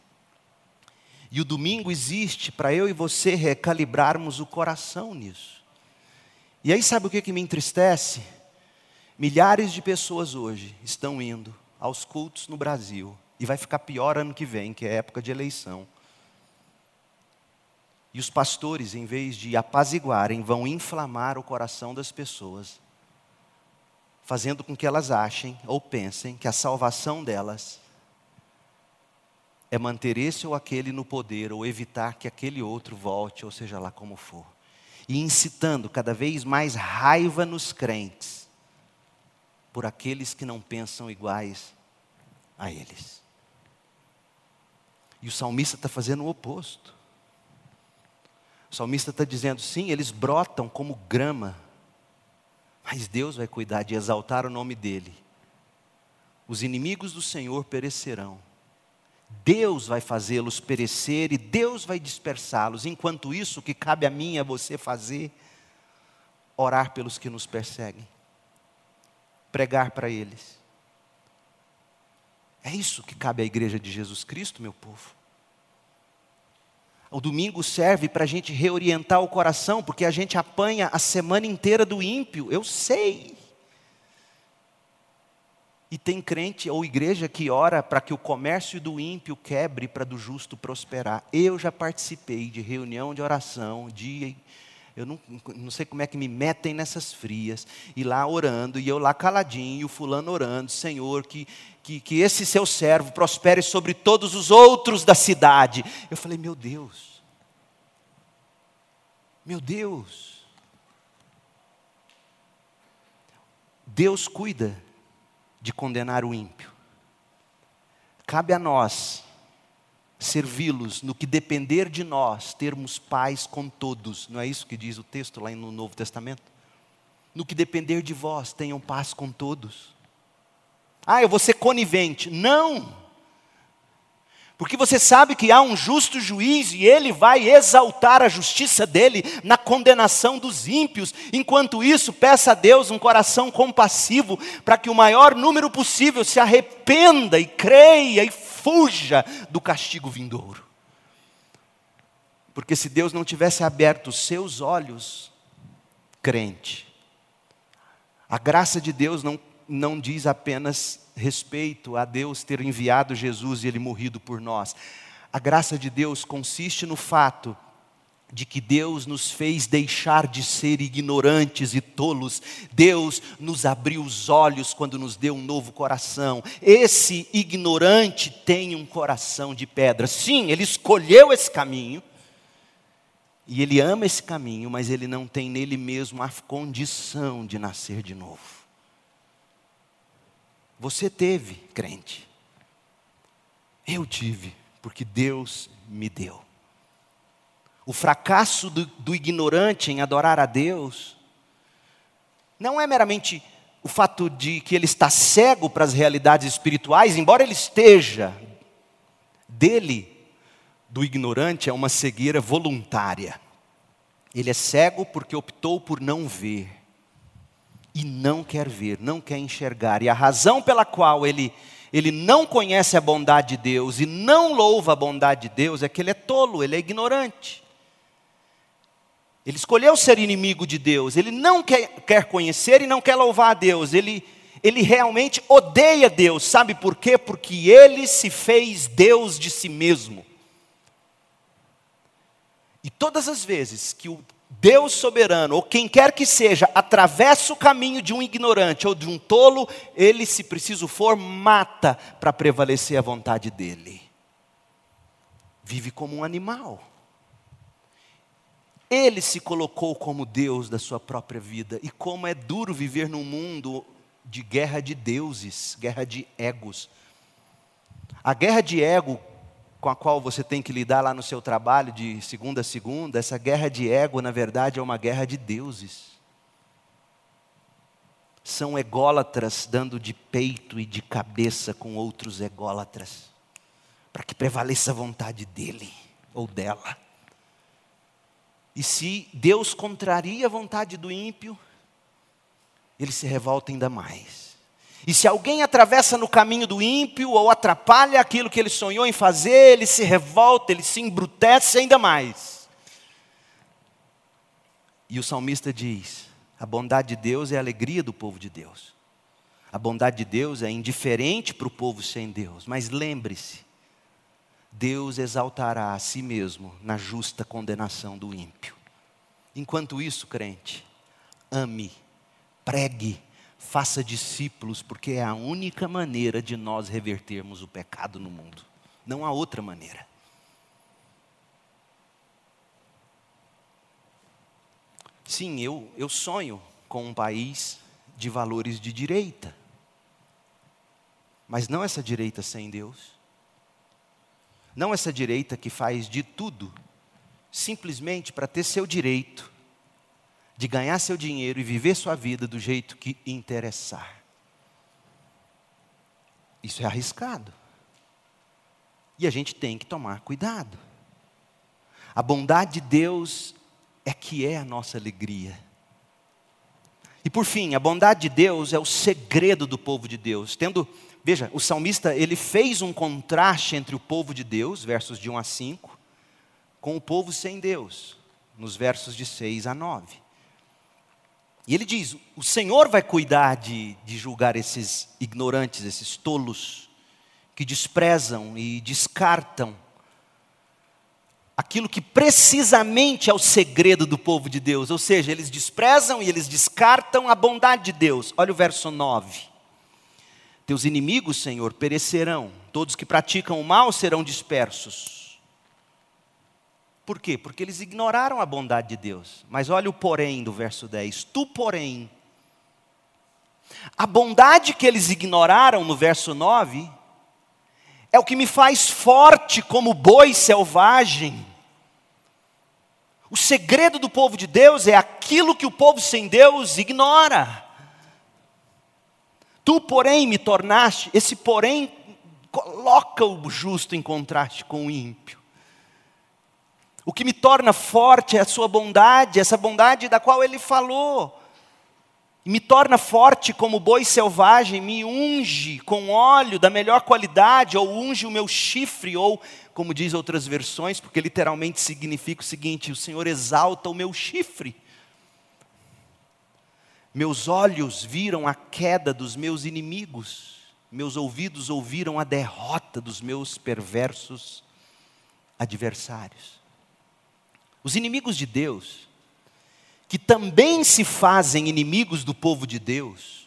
E o domingo existe para eu e você recalibrarmos o coração nisso. E aí, sabe o que, que me entristece? Milhares de pessoas hoje estão indo aos cultos no Brasil, e vai ficar pior ano que vem, que é época de eleição. E os pastores, em vez de apaziguarem, vão inflamar o coração das pessoas, fazendo com que elas achem ou pensem que a salvação delas é manter esse ou aquele no poder, ou evitar que aquele outro volte, ou seja lá como for. E incitando cada vez mais raiva nos crentes, por aqueles que não pensam iguais a eles. E o salmista está fazendo o oposto. O salmista está dizendo: sim, eles brotam como grama, mas Deus vai cuidar de exaltar o nome dEle. Os inimigos do Senhor perecerão, Deus vai fazê-los perecer e Deus vai dispersá-los. Enquanto isso, o que cabe a mim a você fazer? Orar pelos que nos perseguem, pregar para eles. É isso que cabe à igreja de Jesus Cristo, meu povo. O domingo serve para a gente reorientar o coração, porque a gente apanha a semana inteira do ímpio, eu sei. E tem crente ou igreja que ora para que o comércio do ímpio quebre para do justo prosperar. Eu já participei de reunião de oração, de eu não, não, sei como é que me metem nessas frias, e lá orando, e eu lá caladinho, e o fulano orando, Senhor, que, que, que esse seu servo prospere sobre todos os outros da cidade. Eu falei, meu Deus, meu Deus, Deus cuida de condenar o ímpio. Cabe a nós servi-los, no que depender de nós, termos paz com todos. Não é isso que diz o texto lá no Novo Testamento? No que depender de vós, tenham paz com todos. Ah, eu vou ser conivente. Não! Porque você sabe que há um justo juiz e ele vai exaltar a justiça dele na condenação dos ímpios. Enquanto isso, peça a Deus um coração compassivo para que o maior número possível se arrependa e creia e fuja do castigo vindouro. Porque se Deus não tivesse aberto os seus olhos, crente, a graça de Deus não, não diz apenas respeito a Deus ter enviado Jesus e ele morrido por nós. A graça de Deus consiste no fato de que Deus nos fez deixar de ser ignorantes e tolos. Deus nos abriu os olhos quando nos deu um novo coração. Esse ignorante tem um coração de pedra. Sim, ele escolheu esse caminho. E ele ama esse caminho, mas ele não tem nele mesmo a condição de nascer de novo. Você teve, crente. Eu tive, porque Deus me deu. O fracasso do, do ignorante em adorar a Deus não é meramente o fato de que ele está cego para as realidades espirituais, embora ele esteja, dele, do ignorante, é uma cegueira voluntária. Ele é cego porque optou por não ver. E não quer ver, não quer enxergar. E a razão pela qual ele, ele não conhece a bondade de Deus e não louva a bondade de Deus é que ele é tolo, ele é ignorante. Ele escolheu ser inimigo de Deus, ele não quer, quer conhecer e não quer louvar a Deus, ele, ele realmente odeia Deus, sabe por quê? Porque ele se fez Deus de si mesmo. E todas as vezes que o Deus soberano, ou quem quer que seja, atravessa o caminho de um ignorante ou de um tolo, ele, se preciso for, mata para prevalecer a vontade dele. Vive como um animal. Ele se colocou como Deus da sua própria vida. E como é duro viver num mundo de guerra de deuses, guerra de egos. A guerra de ego com a qual você tem que lidar lá no seu trabalho de segunda a segunda, essa guerra de ego, na verdade, é uma guerra de deuses. São ególatras dando de peito e de cabeça com outros ególatras, para que prevaleça a vontade dele ou dela. E se Deus contraria a vontade do ímpio, ele se revolta ainda mais. E se alguém atravessa no caminho do ímpio ou atrapalha aquilo que ele sonhou em fazer, ele se revolta, ele se embrutece ainda mais. E o salmista diz: a bondade de Deus é a alegria do povo de Deus. A bondade de Deus é indiferente para o povo sem Deus. Mas lembre-se, Deus exaltará a si mesmo na justa condenação do ímpio. Enquanto isso, crente, ame, pregue, faça discípulos, porque é a única maneira de nós revertermos o pecado no mundo. Não há outra maneira. Sim, eu, eu sonho com um país de valores de direita. Mas não essa direita sem Deus. Não essa direita que faz de tudo simplesmente para ter seu direito de ganhar seu dinheiro e viver sua vida do jeito que interessar. Isso é arriscado. E a gente tem que tomar cuidado. A bondade de Deus é que é a nossa alegria. E por fim, a bondade de Deus é o segredo do povo de Deus. Tendo Veja, o salmista ele fez um contraste entre o povo de Deus, versos de 1 a 5, com o povo sem Deus, nos versos de 6 a 9. E ele diz: o Senhor vai cuidar de, de julgar esses ignorantes, esses tolos, que desprezam e descartam aquilo que precisamente é o segredo do povo de Deus, ou seja, eles desprezam e eles descartam a bondade de Deus. Olha o verso 9. Teus inimigos, Senhor, perecerão, todos que praticam o mal serão dispersos. Por quê? Porque eles ignoraram a bondade de Deus. Mas olha o porém do verso 10. Tu, porém, a bondade que eles ignoraram no verso 9 é o que me faz forte como boi selvagem. O segredo do povo de Deus é aquilo que o povo sem Deus ignora. Tu, porém, me tornaste, esse porém coloca o justo em contraste com o ímpio. O que me torna forte é a sua bondade, essa bondade da qual ele falou. Me torna forte como boi selvagem, me unge com óleo da melhor qualidade, ou unge o meu chifre, ou, como diz outras versões, porque literalmente significa o seguinte: o Senhor exalta o meu chifre. Meus olhos viram a queda dos meus inimigos, meus ouvidos ouviram a derrota dos meus perversos adversários. Os inimigos de Deus, que também se fazem inimigos do povo de Deus,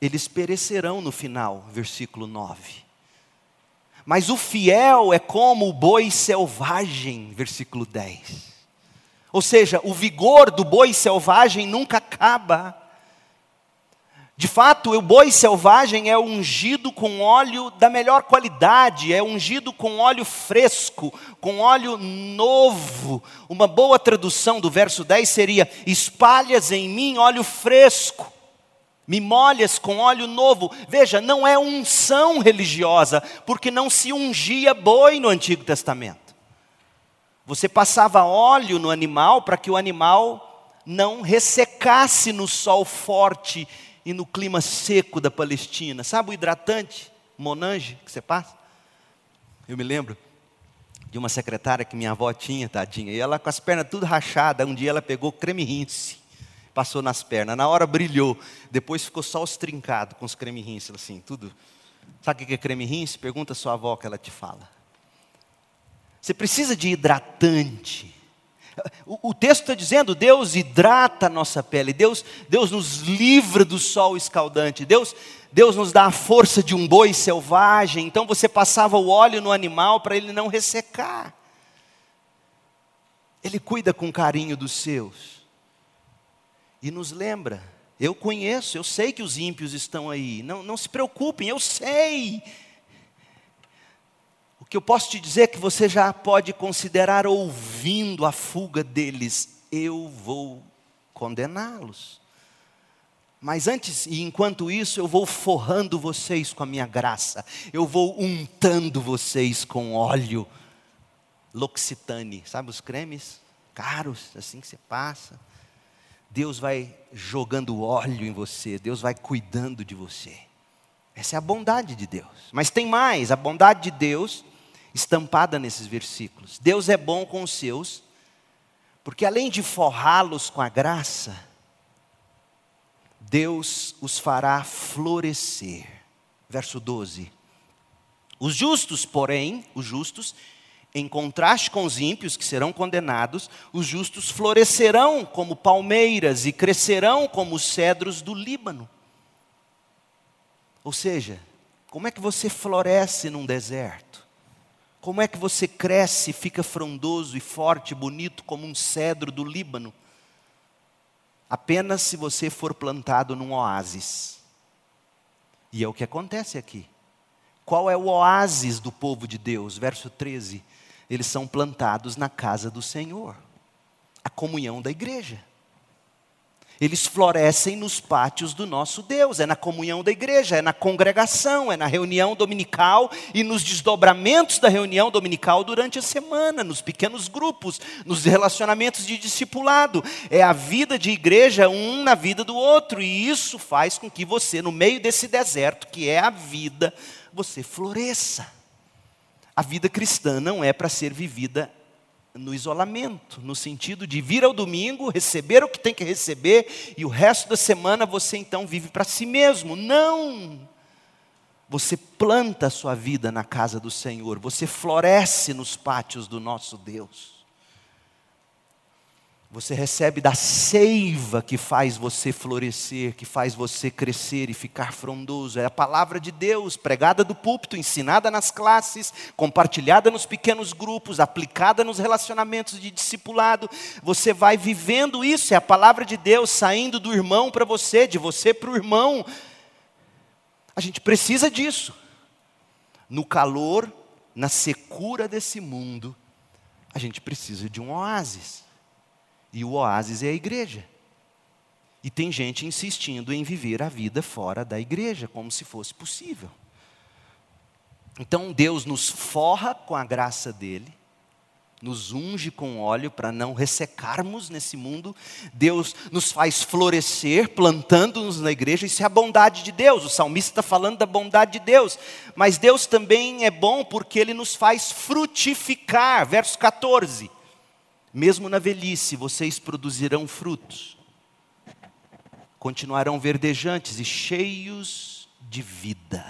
eles perecerão no final, versículo 9. Mas o fiel é como o boi selvagem, versículo 10. Ou seja, o vigor do boi selvagem nunca acaba. De fato, o boi selvagem é ungido com óleo da melhor qualidade, é ungido com óleo fresco, com óleo novo. Uma boa tradução do verso 10 seria: espalhas em mim óleo fresco, me molhas com óleo novo. Veja, não é unção religiosa, porque não se ungia boi no Antigo Testamento. Você passava óleo no animal para que o animal não ressecasse no sol forte e no clima seco da Palestina. Sabe o hidratante Monange que você passa? Eu me lembro de uma secretária que minha avó tinha, tadinha, e ela com as pernas tudo rachadas, um dia ela pegou creme rinse, passou nas pernas, na hora brilhou, depois ficou só os trincados com os creme rinse, assim, tudo. Sabe o que é creme rinse? Pergunta a sua avó que ela te fala. Você precisa de hidratante. O, o texto está dizendo, Deus hidrata a nossa pele, Deus, Deus nos livra do sol escaldante, Deus, Deus nos dá a força de um boi selvagem. Então você passava o óleo no animal para ele não ressecar. Ele cuida com carinho dos seus. E nos lembra, eu conheço, eu sei que os ímpios estão aí. Não, não se preocupem, eu sei que eu posso te dizer que você já pode considerar ouvindo a fuga deles, eu vou condená-los. Mas antes e enquanto isso, eu vou forrando vocês com a minha graça, eu vou untando vocês com óleo L'Occitane, sabe os cremes caros, assim que você passa. Deus vai jogando óleo em você, Deus vai cuidando de você. Essa é a bondade de Deus. Mas tem mais: a bondade de Deus estampada nesses versículos. Deus é bom com os seus, porque além de forrá-los com a graça, Deus os fará florescer. Verso 12. Os justos, porém, os justos, em contraste com os ímpios que serão condenados, os justos florescerão como palmeiras e crescerão como os cedros do Líbano. Ou seja, como é que você floresce num deserto? Como é que você cresce, fica frondoso e forte, bonito como um cedro do Líbano? Apenas se você for plantado num oásis. E é o que acontece aqui. Qual é o oásis do povo de Deus? Verso 13. Eles são plantados na casa do Senhor, a comunhão da igreja. Eles florescem nos pátios do nosso Deus, é na comunhão da igreja, é na congregação, é na reunião dominical e nos desdobramentos da reunião dominical durante a semana, nos pequenos grupos, nos relacionamentos de discipulado. É a vida de igreja um na vida do outro, e isso faz com que você, no meio desse deserto que é a vida, você floresça. A vida cristã não é para ser vivida no isolamento, no sentido de vir ao domingo, receber o que tem que receber e o resto da semana você então vive para si mesmo. Não! Você planta a sua vida na casa do Senhor, você floresce nos pátios do nosso Deus. Você recebe da seiva que faz você florescer, que faz você crescer e ficar frondoso. É a palavra de Deus, pregada do púlpito, ensinada nas classes, compartilhada nos pequenos grupos, aplicada nos relacionamentos de discipulado. Você vai vivendo isso, é a palavra de Deus saindo do irmão para você, de você para o irmão. A gente precisa disso. no calor, na secura desse mundo, a gente precisa de um oásis. E o oásis é a igreja. E tem gente insistindo em viver a vida fora da igreja, como se fosse possível. Então Deus nos forra com a graça dele, nos unge com óleo para não ressecarmos nesse mundo. Deus nos faz florescer, plantando-nos na igreja. Isso é a bondade de Deus. O salmista está falando da bondade de Deus. Mas Deus também é bom porque Ele nos faz frutificar. Verso 14: Mesmo na velhice, vocês produzirão frutos, continuarão verdejantes e cheios de vida.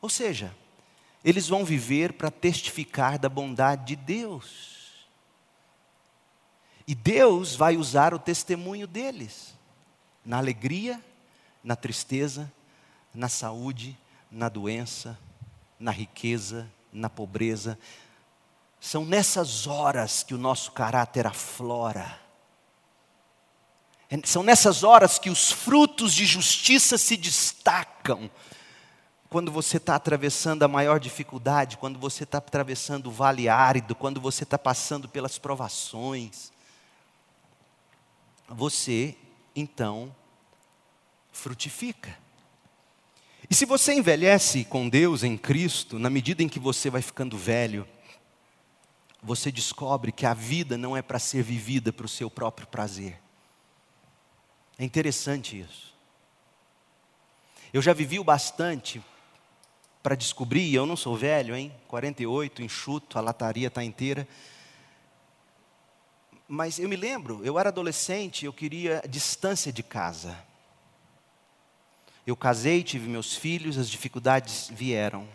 Ou seja, eles vão viver para testificar da bondade de Deus. E Deus vai usar o testemunho deles na alegria, na tristeza, na saúde, na doença, na riqueza, na pobreza. São nessas horas que o nosso caráter aflora. É, são nessas horas que os frutos de justiça se destacam quando você está atravessando a maior dificuldade, quando você está atravessando o vale árido, quando você está passando pelas provações, você então frutifica. E se você envelhece com Deus em Cristo, na medida em que você vai ficando velho, você descobre que a vida não é para ser vivida para o seu próprio prazer. É interessante isso. Eu já vivi o bastante para descobrir, eu não sou velho, hein? 48, enxuto, a lataria está inteira. Mas eu me lembro, eu era adolescente, eu queria distância de casa. Eu casei, tive meus filhos, as dificuldades vieram.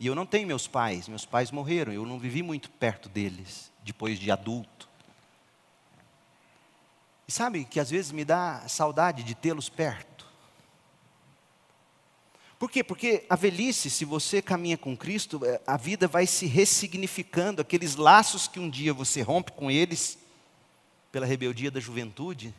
E eu não tenho meus pais, meus pais morreram, eu não vivi muito perto deles, depois de adulto. E sabe que às vezes me dá saudade de tê-los perto. Por quê? Porque a velhice, se você caminha com Cristo, é, a vida vai se ressignificando, aqueles laços que um dia você rompe com eles, pela rebeldia da juventude,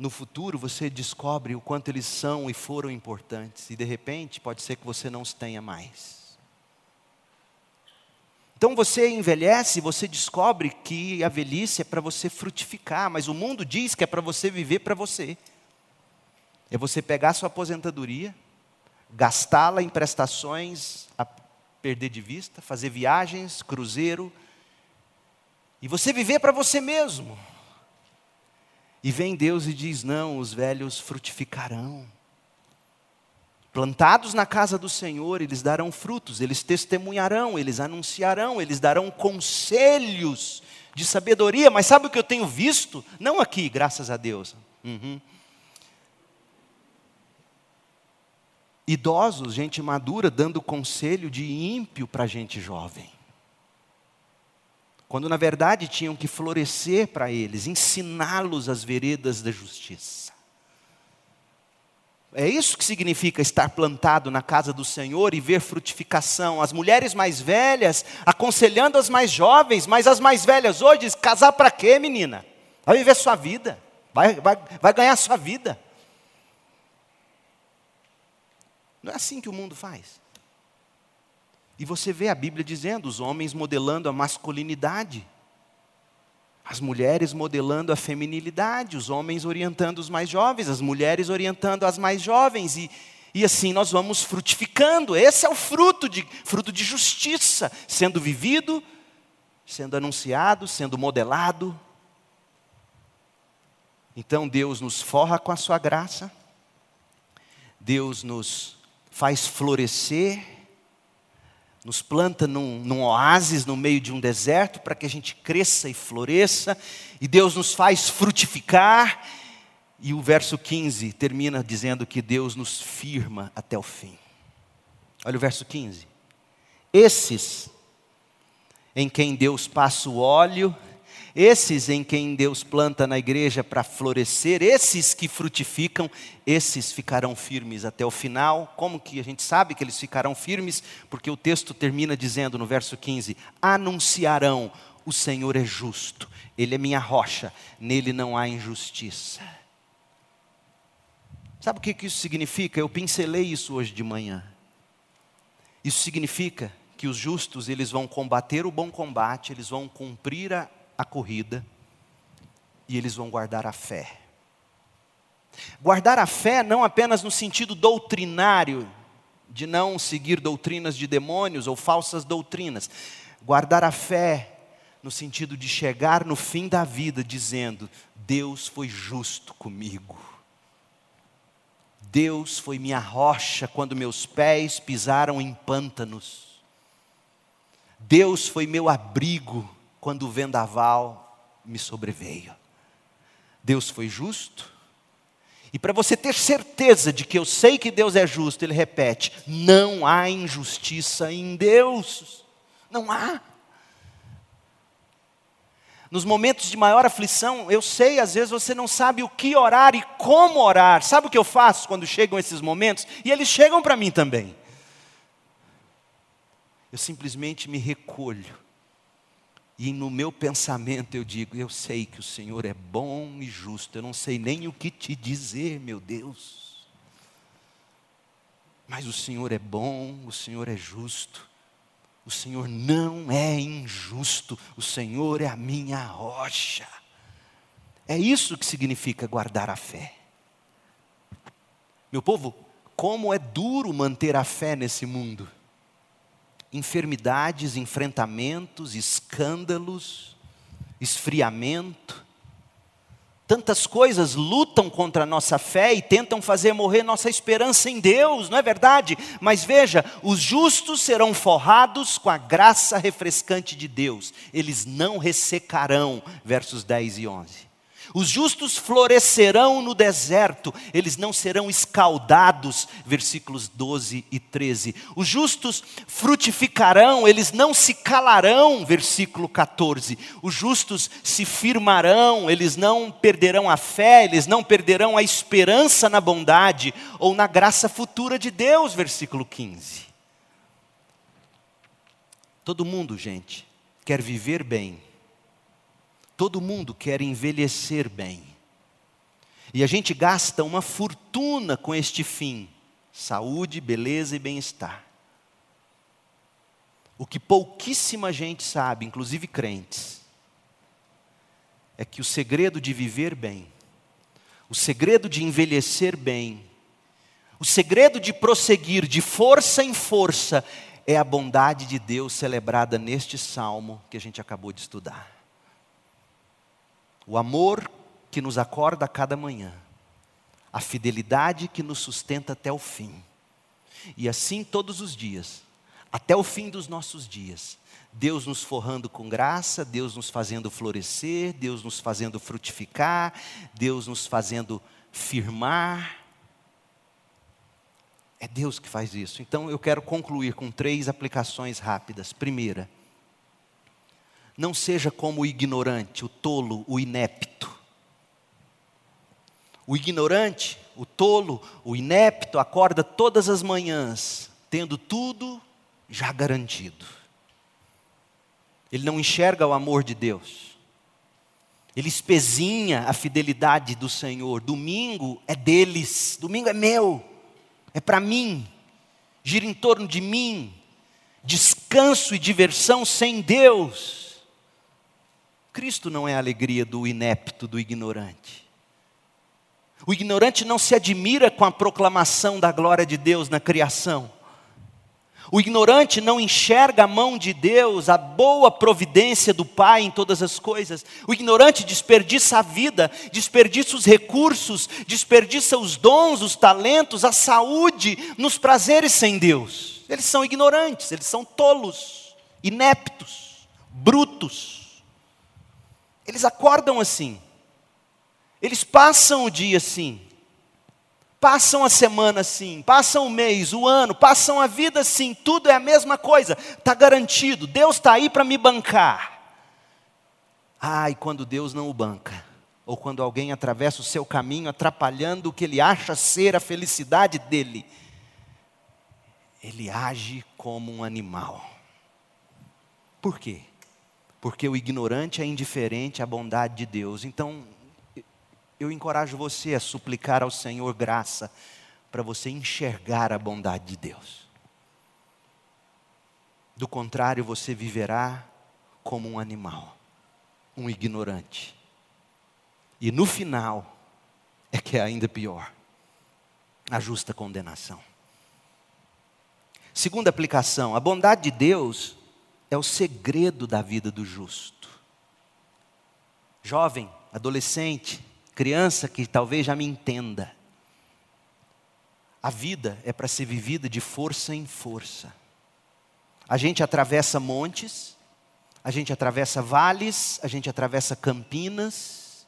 no futuro você descobre o quanto eles são e foram importantes, e de repente pode ser que você não os tenha mais. Então você envelhece, você descobre que a velhice é para você frutificar, mas o mundo diz que é para você viver para você. É você pegar sua aposentadoria, gastá-la em prestações a perder de vista, fazer viagens, cruzeiro, e você viver para você mesmo. E vem Deus e diz: Não, os velhos frutificarão. Plantados na casa do Senhor, eles darão frutos, eles testemunharão, eles anunciarão, eles darão conselhos de sabedoria. Mas sabe o que eu tenho visto? Não aqui, graças a Deus. Uhum. Idosos, gente madura, dando conselho de ímpio para gente jovem. Quando na verdade tinham que florescer para eles, ensiná-los as veredas da justiça. É isso que significa estar plantado na casa do Senhor e ver frutificação. As mulheres mais velhas aconselhando as mais jovens, mas as mais velhas hoje, casar para quê, menina? Vai viver sua vida, vai, vai, vai ganhar sua vida. Não é assim que o mundo faz. E você vê a Bíblia dizendo, os homens modelando a masculinidade, as mulheres modelando a feminilidade, os homens orientando os mais jovens, as mulheres orientando as mais jovens, e, e assim nós vamos frutificando. Esse é o fruto de, fruto de justiça, sendo vivido, sendo anunciado, sendo modelado. Então Deus nos forra com a sua graça, Deus nos faz florescer, nos planta num, num, oásis no meio de um deserto para que a gente cresça e floresça, e Deus nos faz frutificar. E o verso 15 termina dizendo que Deus nos firma até o fim. Olha o verso 15. Esses em quem Deus passa o óleo esses em quem Deus planta na igreja para florescer, esses que frutificam, esses ficarão firmes até o final. Como que a gente sabe que eles ficarão firmes? Porque o texto termina dizendo no verso 15: Anunciarão, o Senhor é justo, Ele é minha rocha, nele não há injustiça. Sabe o que isso significa? Eu pincelei isso hoje de manhã. Isso significa que os justos eles vão combater o bom combate, eles vão cumprir a, a corrida e eles vão guardar a fé. Guardar a fé não apenas no sentido doutrinário, de não seguir doutrinas de demônios ou falsas doutrinas. Guardar a fé no sentido de chegar no fim da vida dizendo: Deus foi justo comigo. Deus foi minha rocha quando meus pés pisaram em pântanos. Deus foi meu abrigo quando o vendaval me sobreveio. Deus foi justo e para você ter certeza de que eu sei que Deus é justo, ele repete: não há injustiça em Deus. Não há. Nos momentos de maior aflição, eu sei, às vezes você não sabe o que orar e como orar. Sabe o que eu faço quando chegam esses momentos? E eles chegam para mim também. Eu simplesmente me recolho e no meu pensamento eu digo: eu sei que o Senhor é bom e justo, eu não sei nem o que te dizer, meu Deus. Mas o Senhor é bom, o Senhor é justo, o Senhor não é injusto, o Senhor é a minha rocha. É isso que significa guardar a fé. Meu povo, como é duro manter a fé nesse mundo enfermidades, enfrentamentos, escândalos, esfriamento. Tantas coisas lutam contra a nossa fé e tentam fazer morrer nossa esperança em Deus, não é verdade? Mas veja, os justos serão forrados com a graça refrescante de Deus, eles não ressecarão, versos 10 e 11. Os justos florescerão no deserto, eles não serão escaldados, versículos 12 e 13. Os justos frutificarão, eles não se calarão, versículo 14. Os justos se firmarão, eles não perderão a fé, eles não perderão a esperança na bondade ou na graça futura de Deus, versículo 15. Todo mundo, gente, quer viver bem Todo mundo quer envelhecer bem. E a gente gasta uma fortuna com este fim: saúde, beleza e bem-estar. O que pouquíssima gente sabe, inclusive crentes, é que o segredo de viver bem, o segredo de envelhecer bem, o segredo de prosseguir de força em força é a bondade de Deus celebrada neste salmo que a gente acabou de estudar. O amor que nos acorda a cada manhã, a fidelidade que nos sustenta até o fim. E assim todos os dias, até o fim dos nossos dias. Deus nos forrando com graça, Deus nos fazendo florescer, Deus nos fazendo frutificar, Deus nos fazendo firmar. É Deus que faz isso. Então eu quero concluir com três aplicações rápidas. Primeira, não seja como o ignorante, o tolo, o inepto. O ignorante, o tolo, o inepto acorda todas as manhãs, tendo tudo já garantido. Ele não enxerga o amor de Deus. Ele espezinha a fidelidade do Senhor. Domingo é deles, domingo é meu, é para mim, gira em torno de mim. Descanso e diversão sem Deus Cristo não é a alegria do inepto, do ignorante. O ignorante não se admira com a proclamação da glória de Deus na criação. O ignorante não enxerga a mão de Deus, a boa providência do Pai em todas as coisas. O ignorante desperdiça a vida, desperdiça os recursos, desperdiça os dons, os talentos, a saúde, nos prazeres sem Deus. Eles são ignorantes, eles são tolos, ineptos, brutos. Eles acordam assim. Eles passam o dia assim. Passam a semana assim, passam o mês, o ano, passam a vida assim, tudo é a mesma coisa, está garantido, Deus está aí para me bancar. Ah, e quando Deus não o banca, ou quando alguém atravessa o seu caminho atrapalhando o que ele acha ser a felicidade dele, ele age como um animal. Por quê? Porque o ignorante é indiferente à bondade de Deus. Então, eu encorajo você a suplicar ao Senhor graça para você enxergar a bondade de Deus. Do contrário, você viverá como um animal, um ignorante. E no final, é que é ainda pior a justa condenação. Segunda aplicação: a bondade de Deus é o segredo da vida do justo. Jovem, adolescente, criança que talvez já me entenda. A vida é para ser vivida de força em força. A gente atravessa montes, a gente atravessa vales, a gente atravessa campinas.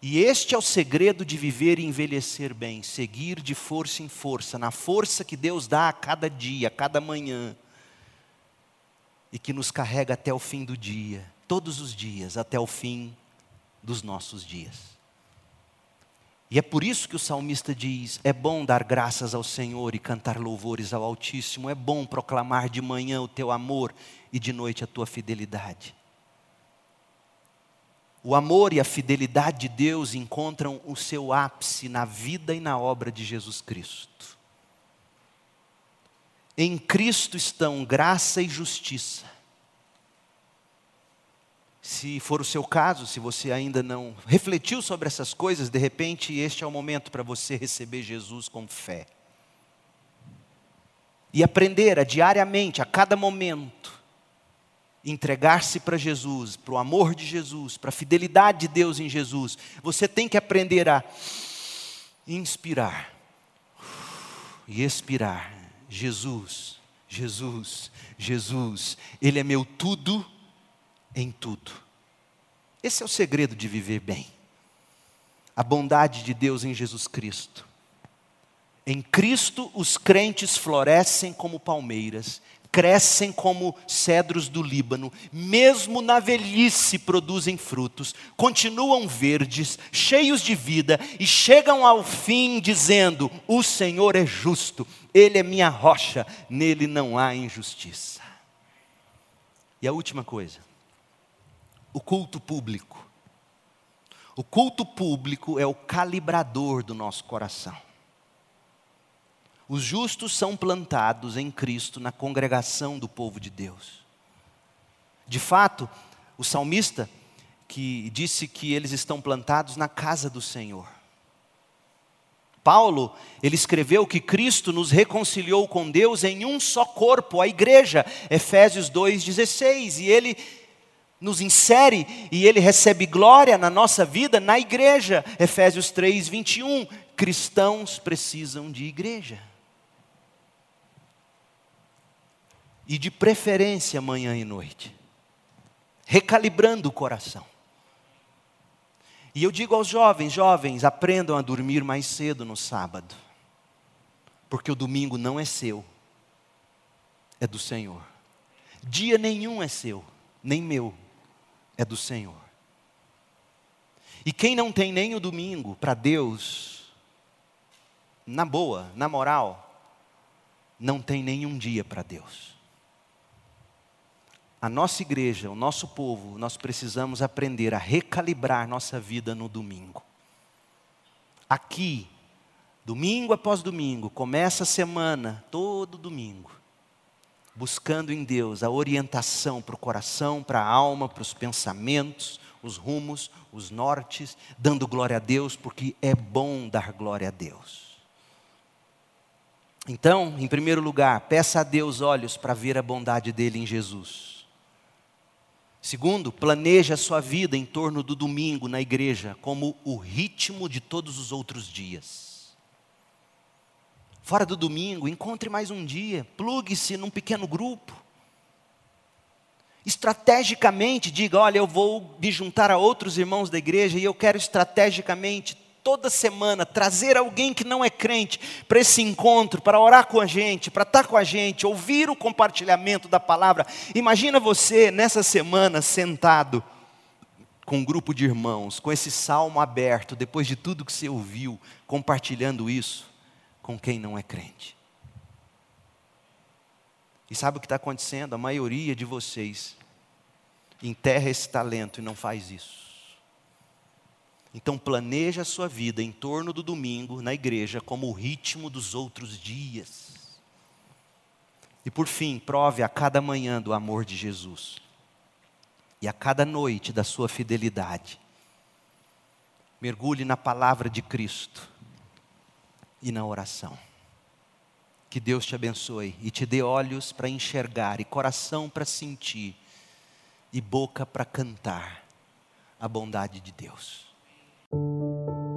E este é o segredo de viver e envelhecer bem, seguir de força em força, na força que Deus dá a cada dia, a cada manhã, e que nos carrega até o fim do dia, todos os dias, até o fim dos nossos dias. E é por isso que o salmista diz: é bom dar graças ao Senhor e cantar louvores ao Altíssimo, é bom proclamar de manhã o teu amor e de noite a tua fidelidade. O amor e a fidelidade de Deus encontram o seu ápice na vida e na obra de Jesus Cristo. Em Cristo estão graça e justiça se for o seu caso, se você ainda não refletiu sobre essas coisas, de repente este é o momento para você receber Jesus com fé. E aprender a diariamente, a cada momento, entregar-se para Jesus, para o amor de Jesus, para a fidelidade de Deus em Jesus. Você tem que aprender a inspirar e expirar. Jesus, Jesus, Jesus, Ele é meu tudo em tudo. Esse é o segredo de viver bem. A bondade de Deus em Jesus Cristo. Em Cristo, os crentes florescem como palmeiras, crescem como cedros do Líbano, mesmo na velhice produzem frutos, continuam verdes, cheios de vida e chegam ao fim dizendo: O Senhor é justo, Ele é minha rocha, nele não há injustiça. E a última coisa, o culto público. O culto público é o calibrador do nosso coração. Os justos são plantados em Cristo na congregação do povo de Deus. De fato, o salmista que disse que eles estão plantados na casa do Senhor. Paulo, ele escreveu que Cristo nos reconciliou com Deus em um só corpo, a igreja, Efésios 2:16, e ele nos insere e ele recebe glória na nossa vida na igreja. Efésios 3, 21. Cristãos precisam de igreja. E de preferência manhã e noite. Recalibrando o coração. E eu digo aos jovens: jovens, aprendam a dormir mais cedo no sábado. Porque o domingo não é seu, é do Senhor. Dia nenhum é seu, nem meu é do Senhor. E quem não tem nem o domingo para Deus, na boa, na moral, não tem nenhum dia para Deus. A nossa igreja, o nosso povo, nós precisamos aprender a recalibrar nossa vida no domingo. Aqui, domingo após domingo, começa a semana, todo domingo buscando em Deus a orientação para o coração, para a alma, para os pensamentos, os rumos, os nortes, dando glória a Deus, porque é bom dar glória a Deus. Então, em primeiro lugar, peça a Deus olhos para ver a bondade dele em Jesus. Segundo, planeje a sua vida em torno do domingo na igreja como o ritmo de todos os outros dias. Fora do domingo, encontre mais um dia, plugue-se num pequeno grupo. Estrategicamente, diga: olha, eu vou me juntar a outros irmãos da igreja e eu quero estrategicamente, toda semana, trazer alguém que não é crente para esse encontro, para orar com a gente, para estar com a gente, ouvir o compartilhamento da palavra. Imagina você nessa semana sentado com um grupo de irmãos, com esse salmo aberto, depois de tudo que você ouviu, compartilhando isso com quem não é crente. E sabe o que está acontecendo? A maioria de vocês enterra esse talento e não faz isso. Então planeja a sua vida em torno do domingo na igreja como o ritmo dos outros dias. E por fim, prove a cada manhã do amor de Jesus e a cada noite da sua fidelidade. Mergulhe na palavra de Cristo e na oração. Que Deus te abençoe e te dê olhos para enxergar, e coração para sentir, e boca para cantar a bondade de Deus. うん。